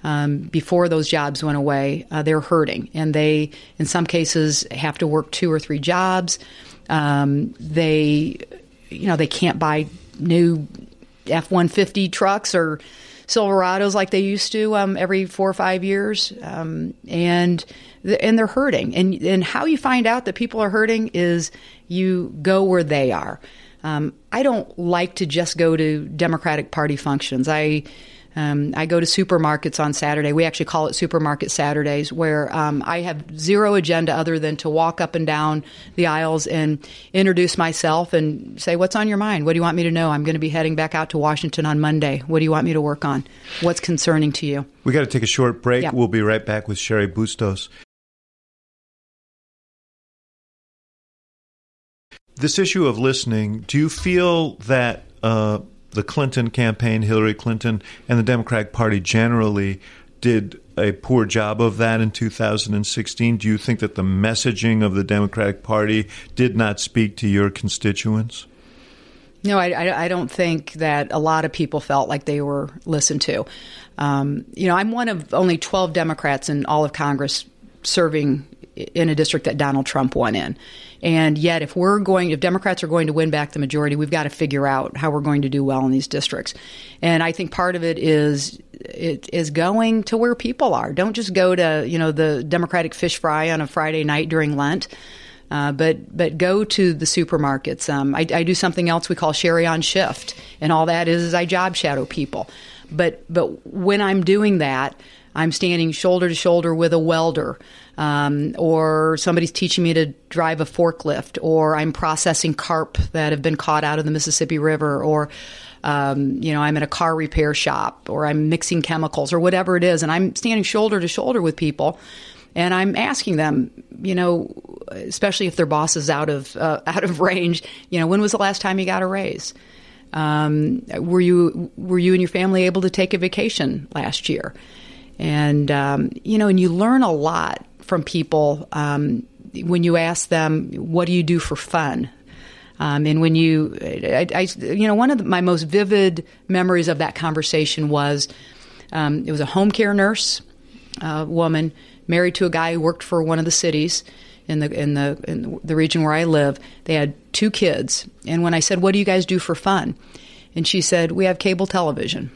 um, before those jobs went away, uh, they're hurting. And they, in some cases, have to work two or three jobs. Um, they, you know, they can't buy new F 150 trucks or Silverados like they used to um, every four or five years. Um, and, and they're hurting. And, and how you find out that people are hurting is you go where they are. Um, I don't like to just go to Democratic Party functions. I um, I go to supermarkets on Saturday. We actually call it Supermarket Saturdays, where um, I have zero agenda other than to walk up and down the aisles and introduce myself and say, What's on your mind? What do you want me to know? I'm going to be heading back out to Washington on Monday. What do you want me to work on? What's concerning to you? We got to take a short break. We'll be right back with Cheri Bustos. This issue of listening, do you feel that uh, the Clinton campaign, Hillary Clinton, and the Democratic Party generally did a poor job of that in 2016? Do you think that the messaging of the Democratic Party did not speak to your constituents? No, I, I, don't think that a lot of people felt like they were listened to. Um, you know, I'm one of only 12 Democrats in all of Congress serving in a district that Donald Trump won in. And yet, if we're going, if Democrats are going to win back the majority, we've got to figure out how we're going to do well in these districts. And I think part of it is it is going to where people are. Don't just go to you know the Democratic fish fry on a Friday night during Lent. Uh, but but go to the supermarkets. Um, I, I, do something else we call Cheri on Shift, and all that is, is I job shadow people. but but when I'm doing that, I'm standing shoulder to shoulder with a welder, um, or somebody's teaching me to drive a forklift, or I'm processing carp that have been caught out of the Mississippi River, or um, you know, I'm in a car repair shop, or I'm mixing chemicals, or whatever it is, and I'm standing shoulder to shoulder with people, and I'm asking them, you know, especially if their boss is out of uh, out of range, you know, when was the last time you got a raise? Um, were you were you and your family able to take a vacation last year? And, um, you know, and you learn a lot from people um, when you ask them, what do you do for fun? Um, and when you, I, I, you know, one of the, my most vivid memories of that conversation was um, it was a home care nurse uh, woman married to a guy who worked for one of the cities in the in the in the region where I live. They had two kids, and when I said, "What do you guys do for fun?" and she said, "We have cable television."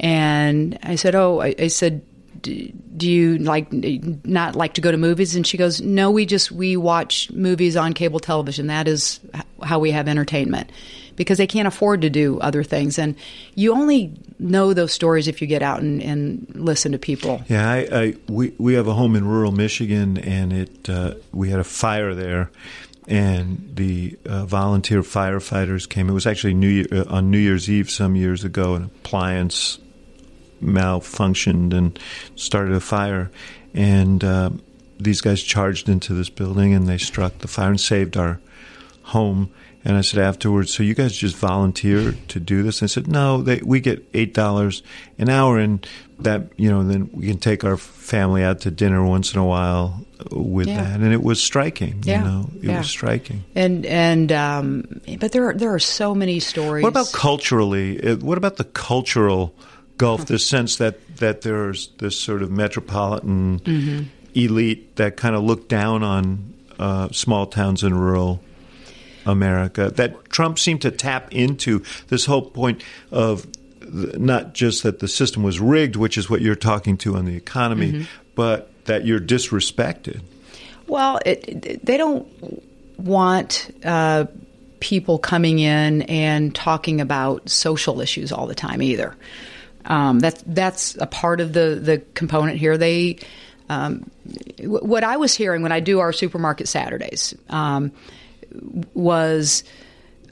And I said, "Oh," I, I said, "Do you like not like to go to movies?" And she goes, "No, we just we watch movies on cable television. That is how we have entertainment." Because they can't afford to do other things, and you only know those stories if you get out and, and listen to people. Yeah, I, I, we we have a home in rural Michigan, and it uh, we had a fire there, and the uh, volunteer firefighters came. It was actually New Year, uh, on New Year's Eve some years ago. An appliance malfunctioned and started a fire. And uh, these guys charged into this building and they struck the fire and saved our home. And I said afterwards, so you guys just volunteer to do this? And I said, no, they, we get eight dollars an hour, and that you know, then we can take our family out to dinner once in a while with yeah. that. And it was striking. Yeah. You know, it yeah. was striking. And and um, but there are, there are so many stories. What about culturally? What about the cultural? Gulf, this sense that, that there's this sort of metropolitan mm-hmm. elite that kind of look down on uh, small towns in rural America. That Trump seemed to tap into this whole point of not just that the system was rigged, which is what you're talking to on the economy, mm-hmm. but that you're disrespected. Well, it, it, they don't want. Uh, people coming in and talking about social issues all the time either. Um, that's that's a part of the the component here. They um, w- what I was hearing when I do our supermarket Saturdays um, was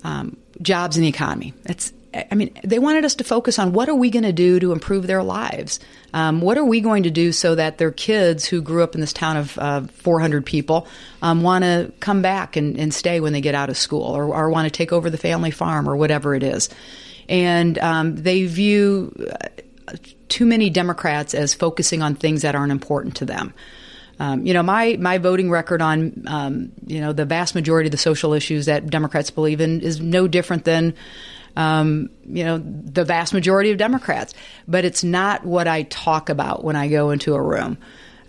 um, jobs in the economy. That's I mean, they wanted us to focus on what are we going to do to improve their lives. Um, what are we going to do so that their kids who grew up in this town of uh, 400 people um, want to come back and, and, stay when they get out of school or, or want to take over the family farm or whatever it is and um, they view uh, too many Democrats as focusing on things that aren't important to them. Um, you know, my my voting record on um, you know the vast majority of the social issues that Democrats believe in is no different than um, you know the vast majority of Democrats. But it's not what I talk about when I go into a room.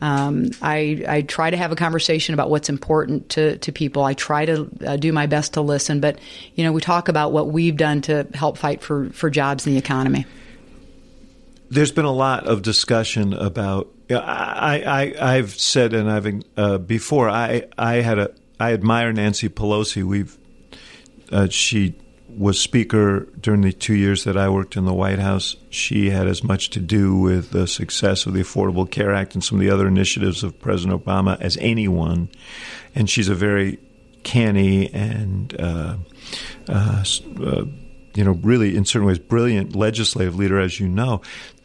Um, I, I, try to have a conversation about what's important to, to people. I try to uh, do my best to listen, but you know, we talk about what we've done to help fight for, for jobs in the economy. There's been a lot of discussion about. I, I I've said and I've uh, before I I had a I admire Nancy Pelosi. We've uh, she was Speaker during the two years that I worked in the White House. She had as much to do with the success of the Affordable Care Act and some of the other initiatives of President Obama as anyone. And she's a very canny and, uh, uh, uh, you know, really, in certain ways, brilliant legislative leader, as you know.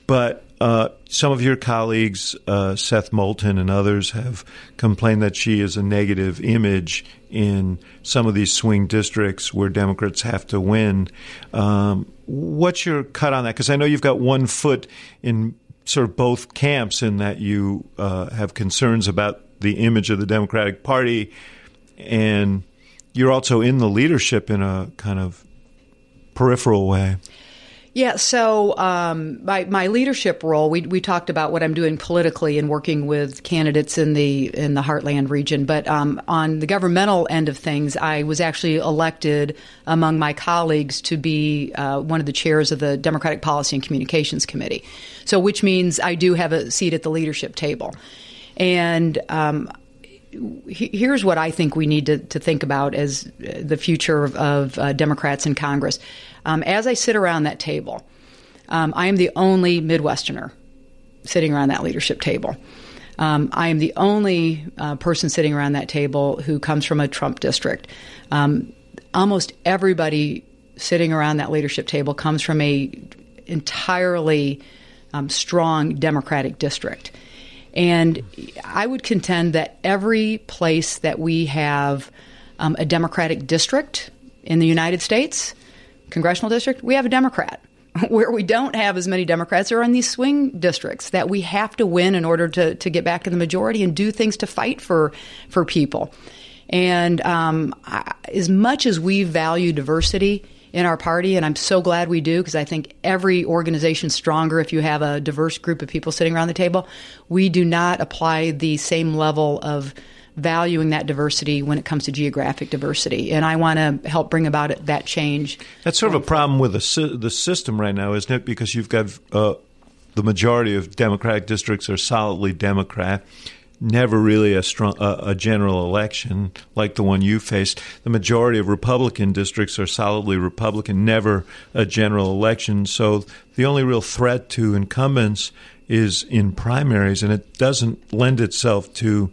But uh, some of your colleagues, uh, Seth Moulton and others, have complained that she is a negative image in some of these swing districts where Democrats have to win. Um, what's your cut on that? Because I know you've got one foot in sort of both camps in that you uh, have concerns about the image of the Democratic Party, and you're also in the leadership in a kind of peripheral way. Yeah, so um, my my leadership role, we we talked about what I'm doing politically and working with candidates in the in the Heartland region. But um, on the governmental end of things, I was actually elected among my colleagues to be uh, one of the chairs of the Democratic Policy and Communications Committee. So, which means I do have a seat at the leadership table, and. Um, here's what I think we need to, to think about as the future of, of uh, Democrats in Congress. Um, as I sit around that table, um, I am the only Midwesterner sitting around that leadership table. Um, I am the only uh, person sitting around that table who comes from a Trump district. Um, almost everybody sitting around that leadership table comes from a entirely um, strong Democratic district. And I would contend that every place that we have um, a Democratic district in the United States, congressional district, we have a Democrat. Where we don't have as many Democrats are in these swing districts that we have to win in order to, to get back in the majority and do things to fight for for people. And um, I, as much as we value diversity in our party, and I'm so glad we do because I think every organization's stronger if you have a diverse group of people sitting around the table. We do not apply the same level of valuing that diversity when it comes to geographic diversity. And I want to help bring about it, that change. That's sort of a problem with the, the system right now, isn't it? Because you've got uh, the majority of Democratic districts are solidly Democrat. Never really a strong a general election like the one you faced. The majority of Republican districts are solidly Republican. Never a general election. So the only real threat to incumbents is in primaries, and it doesn't lend itself to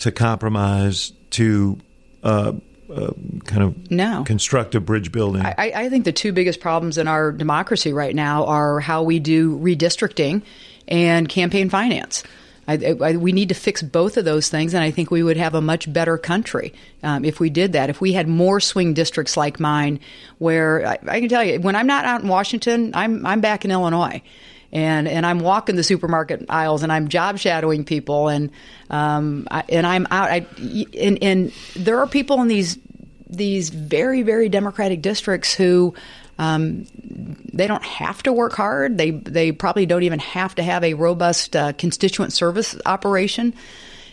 to compromise, to uh, uh, kind of no. constructive bridge building? I, I, think the two biggest problems in our democracy right now are how we do redistricting and campaign finance. I, I, we need to fix both of those things, and I think we would have a much better country um, if we did that. If we had more swing districts like mine, where I, can tell you, when I'm not out in Washington, I'm I'm back in Illinois and and I'm walking the supermarket aisles and I'm job shadowing people and um, I, and I'm out. I, and, and there are people in these these very very democratic districts who. Um, they don't have to work hard. They they probably don't even have to have a robust uh, constituent service operation.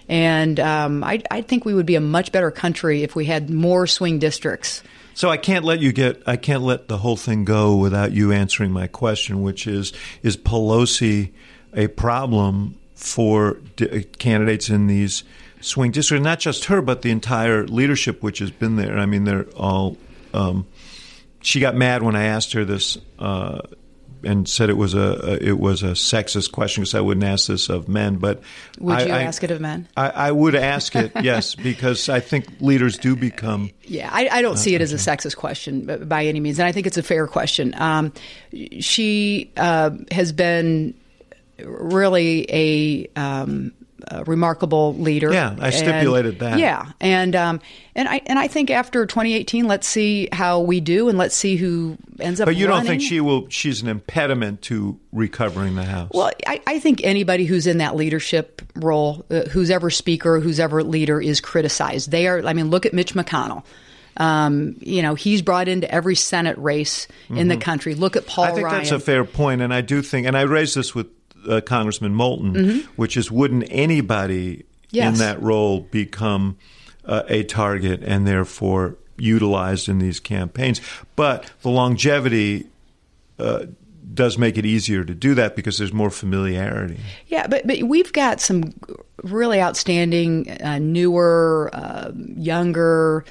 And um, I, I think we would be a much better country if we had more swing districts. So I can't let you get I can't let the whole thing go without you answering my question, which is is Pelosi a problem for d- candidates in these swing districts? Not just her, but the entire leadership which has been there. I mean, they're all. Um, she got mad when I asked her this uh, and said it was a, a it was a sexist question because I wouldn't ask this of men. But would I, you I, ask it of men? I, I, would ask it, yes, because I think leaders do become. Yeah, I, I don't uh, see it as a sexist question by any means, and I think it's a fair question. Um, she uh, has been really a um, a remarkable leader. Yeah, I stipulated and, that. Yeah, and um, and I and I think after 2018, let's see how we do, and let's see who ends up. But you running. don't think she will? She's an impediment to recovering the House. Well, I, I think anybody who's in that leadership role, uh, who's ever speaker, who's ever leader, is criticized. They are. I mean, look at Mitch McConnell. Um, you know, he's brought into every Senate race in mm-hmm. the country. Look at Paul. I think Ryan. that's a fair point, and I do think, and I raised this with uh, Congressman Moulton, mm-hmm. which is wouldn't anybody yes. in that role become uh, a target and therefore utilized in these campaigns? But the longevity. Uh, does make it easier to do that because there's more familiarity. Yeah, but but we've got some really outstanding, uh, newer, uh, younger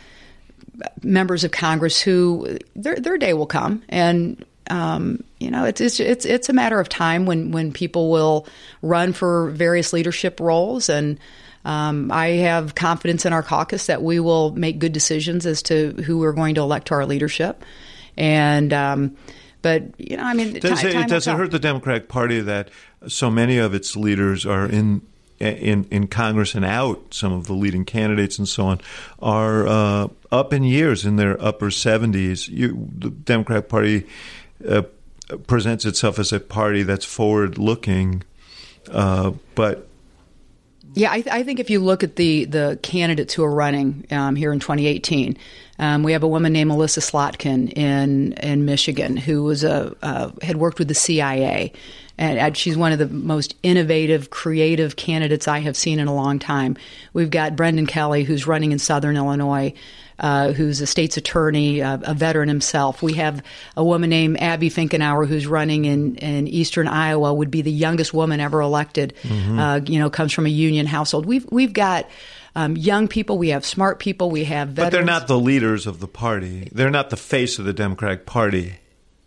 members of Congress who their their day will come, and um, you know, it's, it's it's it's a matter of time when when people will run for various leadership roles, and um, I have confidence in our caucus that we will make good decisions as to who we're going to elect to our leadership, and. Um, but you know, I mean, does time, it, time does it hurt the Democratic Party that so many of its leaders are in in in Congress and out, some of the leading candidates and so on are uh, up in years in their upper seventies. The Democratic Party uh, presents itself as a party that's forward looking, uh, but. Yeah, I, th- I, think if you look at the, the candidates who are running um, here in 2018, um, we have a woman named Melissa Slotkin in in Michigan who was a uh, had worked with the CIA, and she's one of the most innovative, creative candidates I have seen in a long time. We've got Brendan Kelly who's running in Southern Illinois uh, who's a state's attorney, uh, a veteran himself. We have a woman named Abby Finkenauer who's running in, in eastern Iowa, would be the youngest woman ever elected. Mm-hmm. Uh, you know, comes from a union household. We've we've got. Um, young people, we have smart people, we have veterans. But they're not the leaders of the party. They're not the face of the Democratic Party.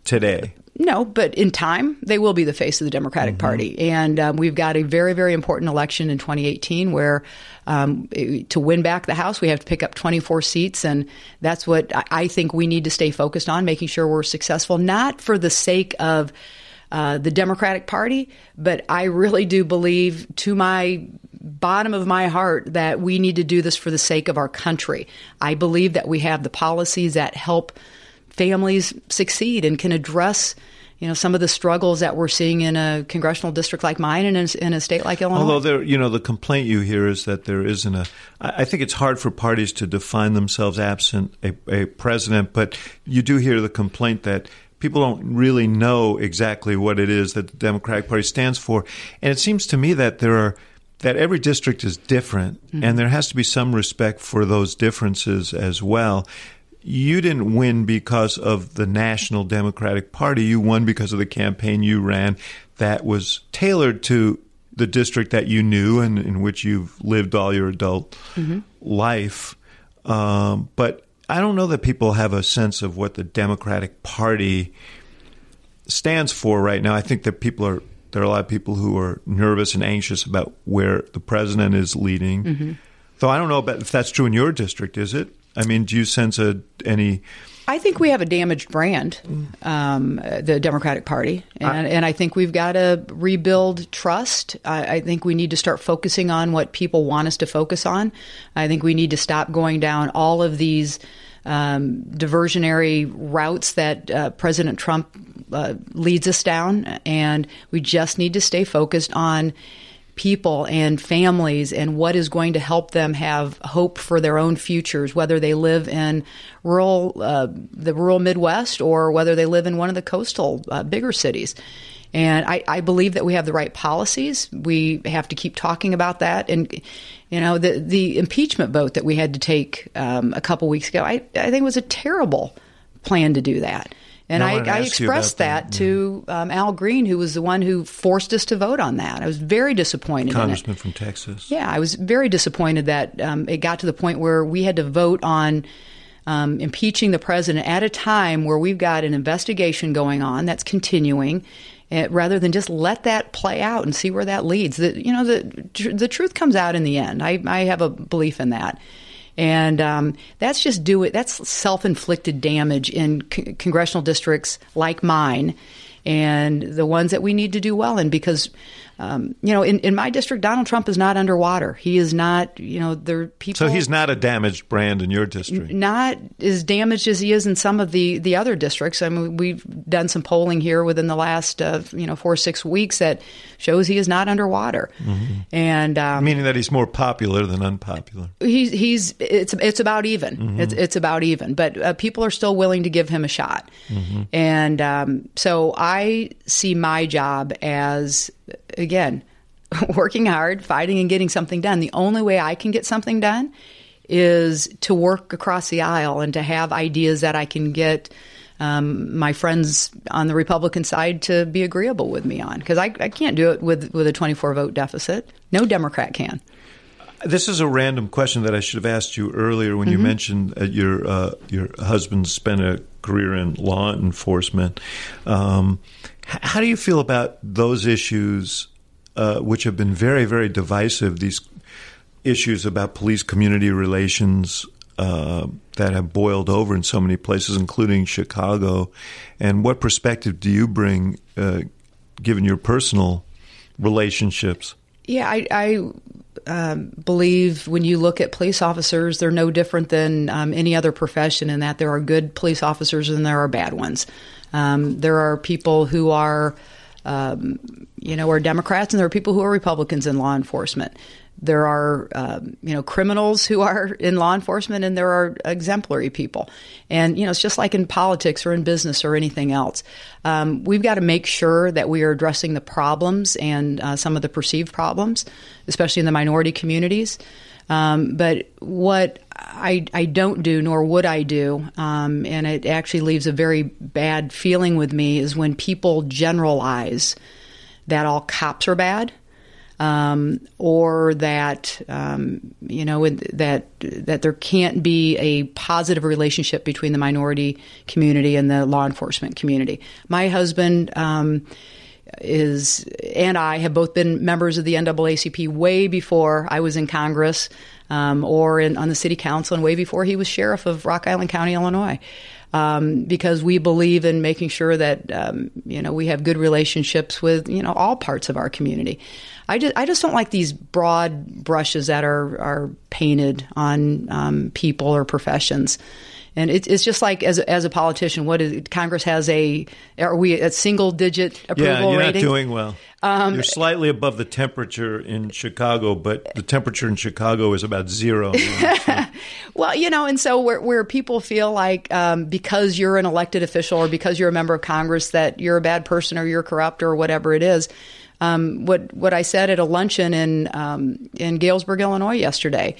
Today. No, but in time, they will be the face of the Democratic mm-hmm. Party. And um, we've got a very, very important election in 2018 where um, to win back the House, we have to pick up 24 seats. And that's what I think we need to stay focused on, making sure we're successful, not for the sake of uh, the Democratic Party, but I really do believe to my bottom of my heart that we need to do this for the sake of our country. I believe that we have the policies that help families succeed and can address you know some of the struggles that we're seeing in a congressional district like mine and in a, in a state like Illinois. Although there, you know, the complaint you hear is that there isn't a. I think it's hard for parties to define themselves absent a, a president, but you do hear the complaint that people don't really know exactly what it is that the Democratic Party stands for, and it seems to me that there are that every district is different, mm-hmm. and there has to be some respect for those differences as well you didn't win because of the National Democratic Party. You won because of the campaign you ran that was tailored to the district that you knew and in which you've lived all your adult mm-hmm. life. Um, but I don't know that people have a sense of what the Democratic Party stands for right now. I think that people are there are a lot of people who are nervous and anxious about where the president is leading. Mm-hmm. Though I don't know about if that's true in your district. Is it? I mean, do you sense a, any? I think we have a damaged brand, um, the Democratic Party, and, I, and, I think we've got to rebuild trust. I, I, think we need to start focusing on what people want us to focus on. I think we need to stop going down all of these um, diversionary routes that uh, President Trump uh, leads us down, and we just need to stay focused on people and families and what is going to help them have hope for their own futures, whether they live in rural, uh, the rural Midwest or whether they live in one of the coastal uh, bigger cities. And I, I, believe that we have the right policies. We have to keep talking about that. And, you know, the, the impeachment vote that we had to take um, a couple weeks ago, I, I think was a terrible plan to do that. And I, I, expressed that, that, to um, Al Green, who was the one who forced us to vote on that. I was very disappointed. Congressman from Texas. Yeah, I was very disappointed that um, it got to the point where we had to vote on um, impeaching the president at a time where we've got an investigation going on that's continuing. Uh, rather than just let that play out and see where that leads, the, you know, the the truth comes out in the end. I, I have a belief in that and um, that's just do it. That's self inflicted damage in congressional districts like mine, and the ones that we need to do well in because um, you know, in, in my district, Donald Trump is not underwater. He is not, you know, there people. So he's not a damaged brand in your district. Not as damaged as he is in some of the the other districts. I mean, we've done some polling here within the last, uh, you know, four or six weeks that shows he is not underwater. Mm-hmm. And um, meaning that he's more popular than unpopular. He's he's it's it's about even. Mm-hmm. It's it's about even. But uh, people are still willing to give him a shot. Mm-hmm. And um, so I see my job as again, working hard, fighting, and getting something done. The only way I can get something done is to work across the aisle and to have ideas that I can get um, my friends on the Republican side to be agreeable with me on because I, I can't do it with with a 24 vote deficit. No Democrat can. This is a random question that I should have asked you earlier when mm-hmm. you mentioned that your uh, your husband spent a career in law enforcement. Um, how do you feel about those issues, uh, which have been very, very divisive? These issues about police community relations uh, that have boiled over in so many places, including Chicago. And what perspective do you bring, uh, given your personal relationships? Yeah, I, I um, believe when you look at police officers, they're no different than um, any other profession in that there are good police officers and there are bad ones. Um, there are people who are, um, you know, are Democrats, and there are people who are Republicans in law enforcement. There are, um, you know, criminals who are in law enforcement, and there are exemplary people. And you know, it's just like in politics or in business or anything else. Um, we've got to make sure that we are addressing the problems and uh, some of the perceived problems, especially in the minority communities. Um, but what I, I don't do, nor would I do, um, and it actually leaves a very bad feeling with me, is when people generalize that all cops are bad. um, or that um, you know that that there can't be a positive relationship between the minority community and the law enforcement community. My husband um, is and I have both been members of the NAACP way before I was in Congress um, or in, on the city council, and way before he was sheriff of Rock Island County, Illinois um, because we believe in making sure that um, you know we have good relationships with you know all parts of our community. I just I just don't like these broad brushes that are are painted on um, people or professions. And it, it's just like as a, as a politician, what is Congress has a are we at single digit approval yeah, you're rating? not doing well. Um, you're slightly above the temperature in Chicago, but the temperature in Chicago is about zero. well, you know, and so where, where people feel like um, because you're an elected official or because you're a member of Congress that you're a bad person or you're corrupt or whatever it is. Um, what what I said at a luncheon in um, in Galesburg, Illinois, yesterday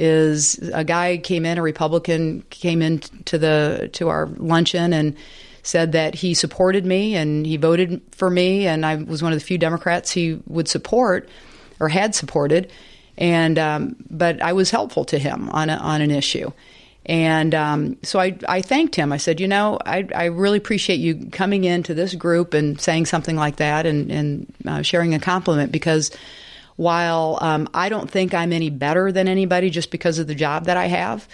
is a guy came in, a Republican came in to the to our luncheon and said that he supported me and he voted for me, and I was one of the few Democrats he would support or had supported. And um, but I was helpful to him on a, on an issue. And um, so I, I thanked him. I said, you know, I, I really appreciate you coming into this group and saying something like that and, and uh, sharing a compliment because while um, I don't think I'm any better than anybody just because of the job that I have,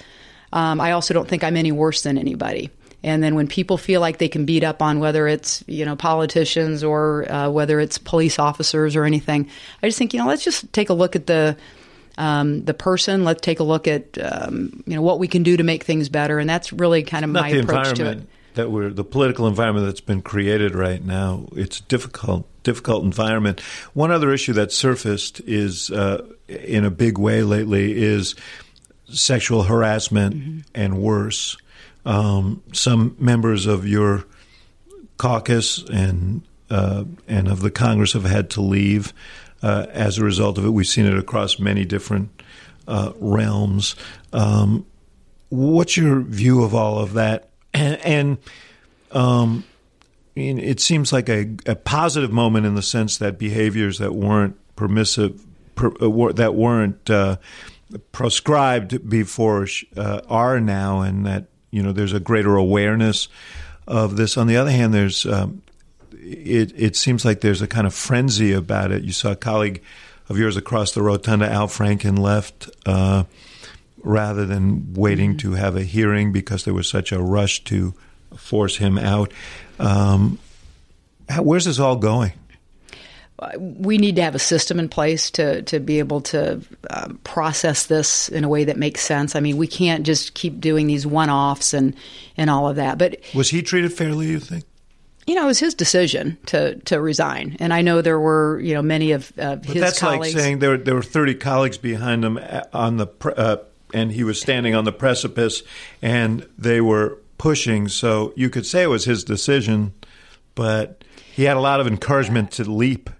um, I also don't think I'm any worse than anybody. And then when people feel like they can beat up on whether it's you know politicians or uh, whether it's police officers or anything, I just think you know let's just take a look at the um, the person. Let's take a look at um, you know what we can do to make things better, and that's really kind of Not my approach to it. That we're the political environment that's been created right now. It's difficult, difficult environment. One other issue that surfaced is uh, in a big way lately is sexual harassment Mm-hmm. and worse. Um, some members of your caucus and uh, and of the Congress have had to leave uh, as a result of it. We've seen it across many different uh, realms. Um, what's your view of all of that? And, and um, it seems like a, a, positive moment in the sense that behaviors that weren't permissive, per, uh, that weren't uh, proscribed before uh, are now, and that you know there's a greater awareness of this. On the other hand, there's um, it, it seems like there's a kind of frenzy about it. You saw a colleague of yours across the rotunda, Al Franken, left uh, rather than waiting mm-hmm. to have a hearing because there was such a rush to force him out. Um, how, where's this all going? We need to have a system in place to to be able to um, process this in a way that makes sense. I mean, we can't just keep doing these one offs and and all of that. But was he treated fairly? You think? you know, it was his decision to to resign, and I know there were you know many of uh, his that's colleagues. like saying there there were thirty colleagues behind him on the uh, and he was standing on the precipice, and they were pushing. So you could say it was his decision, but he had a lot of encouragement to leap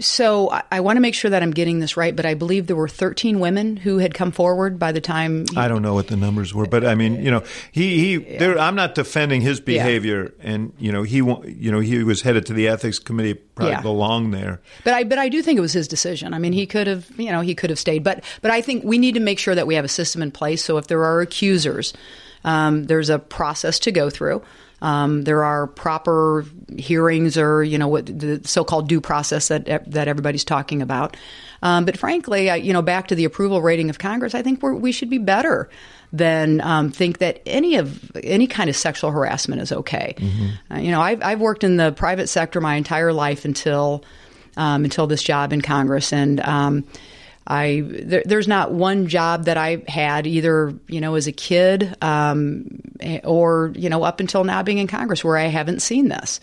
so I, I, want to make sure that I'm getting this right, but I believe there were 13 women who had come forward by the time. He, I don't know what the numbers were, but I mean, you know, he he. Yeah. I'm not defending his behavior, yeah. and you know, he you know he was headed to the ethics committee, probably yeah. belonged there. But I but I do think it was his decision. I mean, he could have you know he could have stayed, but but I think we need to make sure that we have a system in place. So if there are accusers, um, there's a process to go through. Um, there are proper hearings or you know what the so-called due process that that everybody's talking about. Um, but frankly, I, you know, back to the approval rating of Congress, I think we should be better than um, think that any of any kind of sexual harassment is okay. Mm-hmm. Uh, you know, I've, I've worked in the private sector my entire life until um, until this job in Congress, and um, I there, there's not one job that I had either you know as a kid um, or you know up until now being in Congress where I haven't seen this.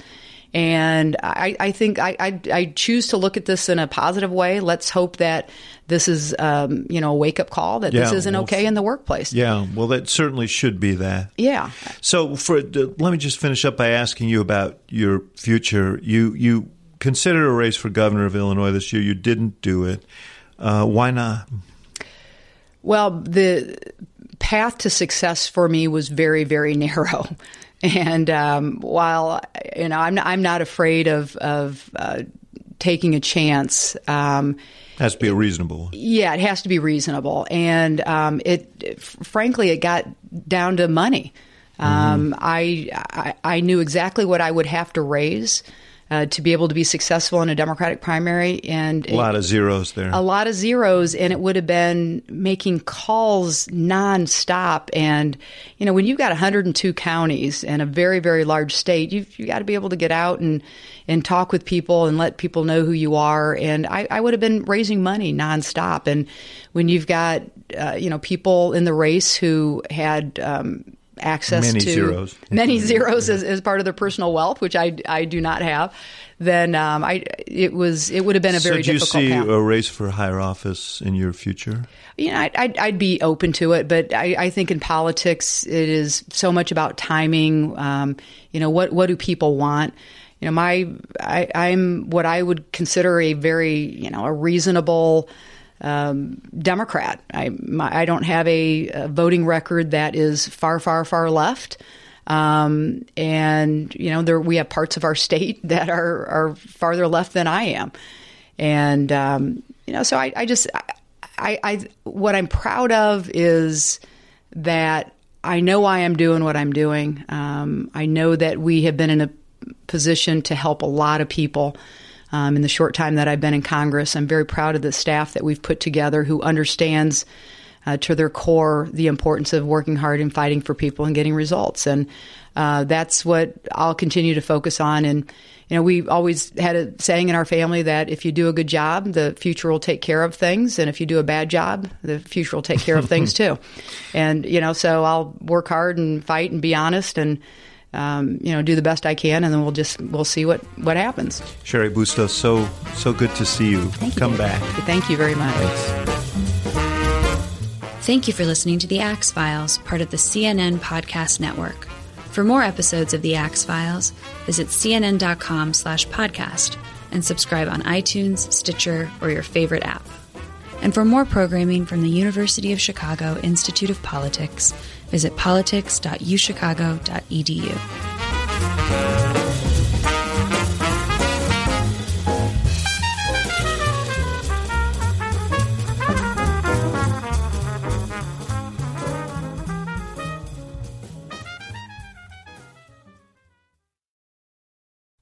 And I, I think I, I, I, choose to look at this in a positive way. Let's hope that this is, um, you know, a wake up call that yeah, this isn't well, okay in the workplace. Yeah, well, that certainly should be that. Yeah. So, for uh, let me just finish up by asking you about your future. You you considered a race for governor of Illinois this year. You didn't do it. Uh, why not? Well, the path to success for me was very, very narrow. And um, while you know, I'm not, I'm not afraid of of uh, taking a chance. Um, has to be a reasonable. Yeah, it has to be reasonable, and um, it, it, frankly, it got down to money. Um, mm-hmm. I, I, I knew exactly what I would have to raise uh, to be able to be successful in a Democratic primary. And a lot it, of zeros there. A lot of zeros, and it would have been making calls nonstop. And you know, when you've got 102 counties and a very very large state, you've you got to be able to get out and and talk with people and let people know who you are. And I, I would have been raising money nonstop. And when you've got uh, you know people in the race who had um, access many to zeros. many zeros as, as, part of their personal wealth, which I, I do not have, then um, I it was it would have been a very so do you difficult see path. a race for higher office in your future? You know, I'd, I'd, I'd be open to it, but I, I, think in politics it is so much about timing. Um, you know, what what do people want? You know, my I, I'm what I would consider a very you know a reasonable um, Democrat. I, my, I don't have a, a, voting record that is far, far, far left. Um, and you know, there we have parts of our state that are are farther left than I am, and um, you know, so I, I just, I, I, what I'm proud of is that I know I am doing what I'm doing. Um, I know that we have been in a position to help a lot of people um, in the short time that I've been in Congress. I'm very proud of the staff that we've put together who understands uh, to their core the importance of working hard and fighting for people and getting results. And uh, that's what I'll continue to focus on. And, you know, we always had a saying in our family that if you do a good job, the future will take care of things. And if you do a bad job, the future will take care of things too. And, you know, so I'll work hard and fight and be honest and, um, you know, do the best I can, and then we'll just we'll see what what happens. Cheri Bustos, so so good to see you. Thank Come you. back. Thank you very much. Thanks. Thank you for listening to the Axe Files, part of the CNN Podcast Network. For more episodes of the Axe Files, visit cnn.com/podcast and subscribe on iTunes, Stitcher, or your favorite app. And for more programming from the University of Chicago Institute of Politics, visit politics.uchicago.edu.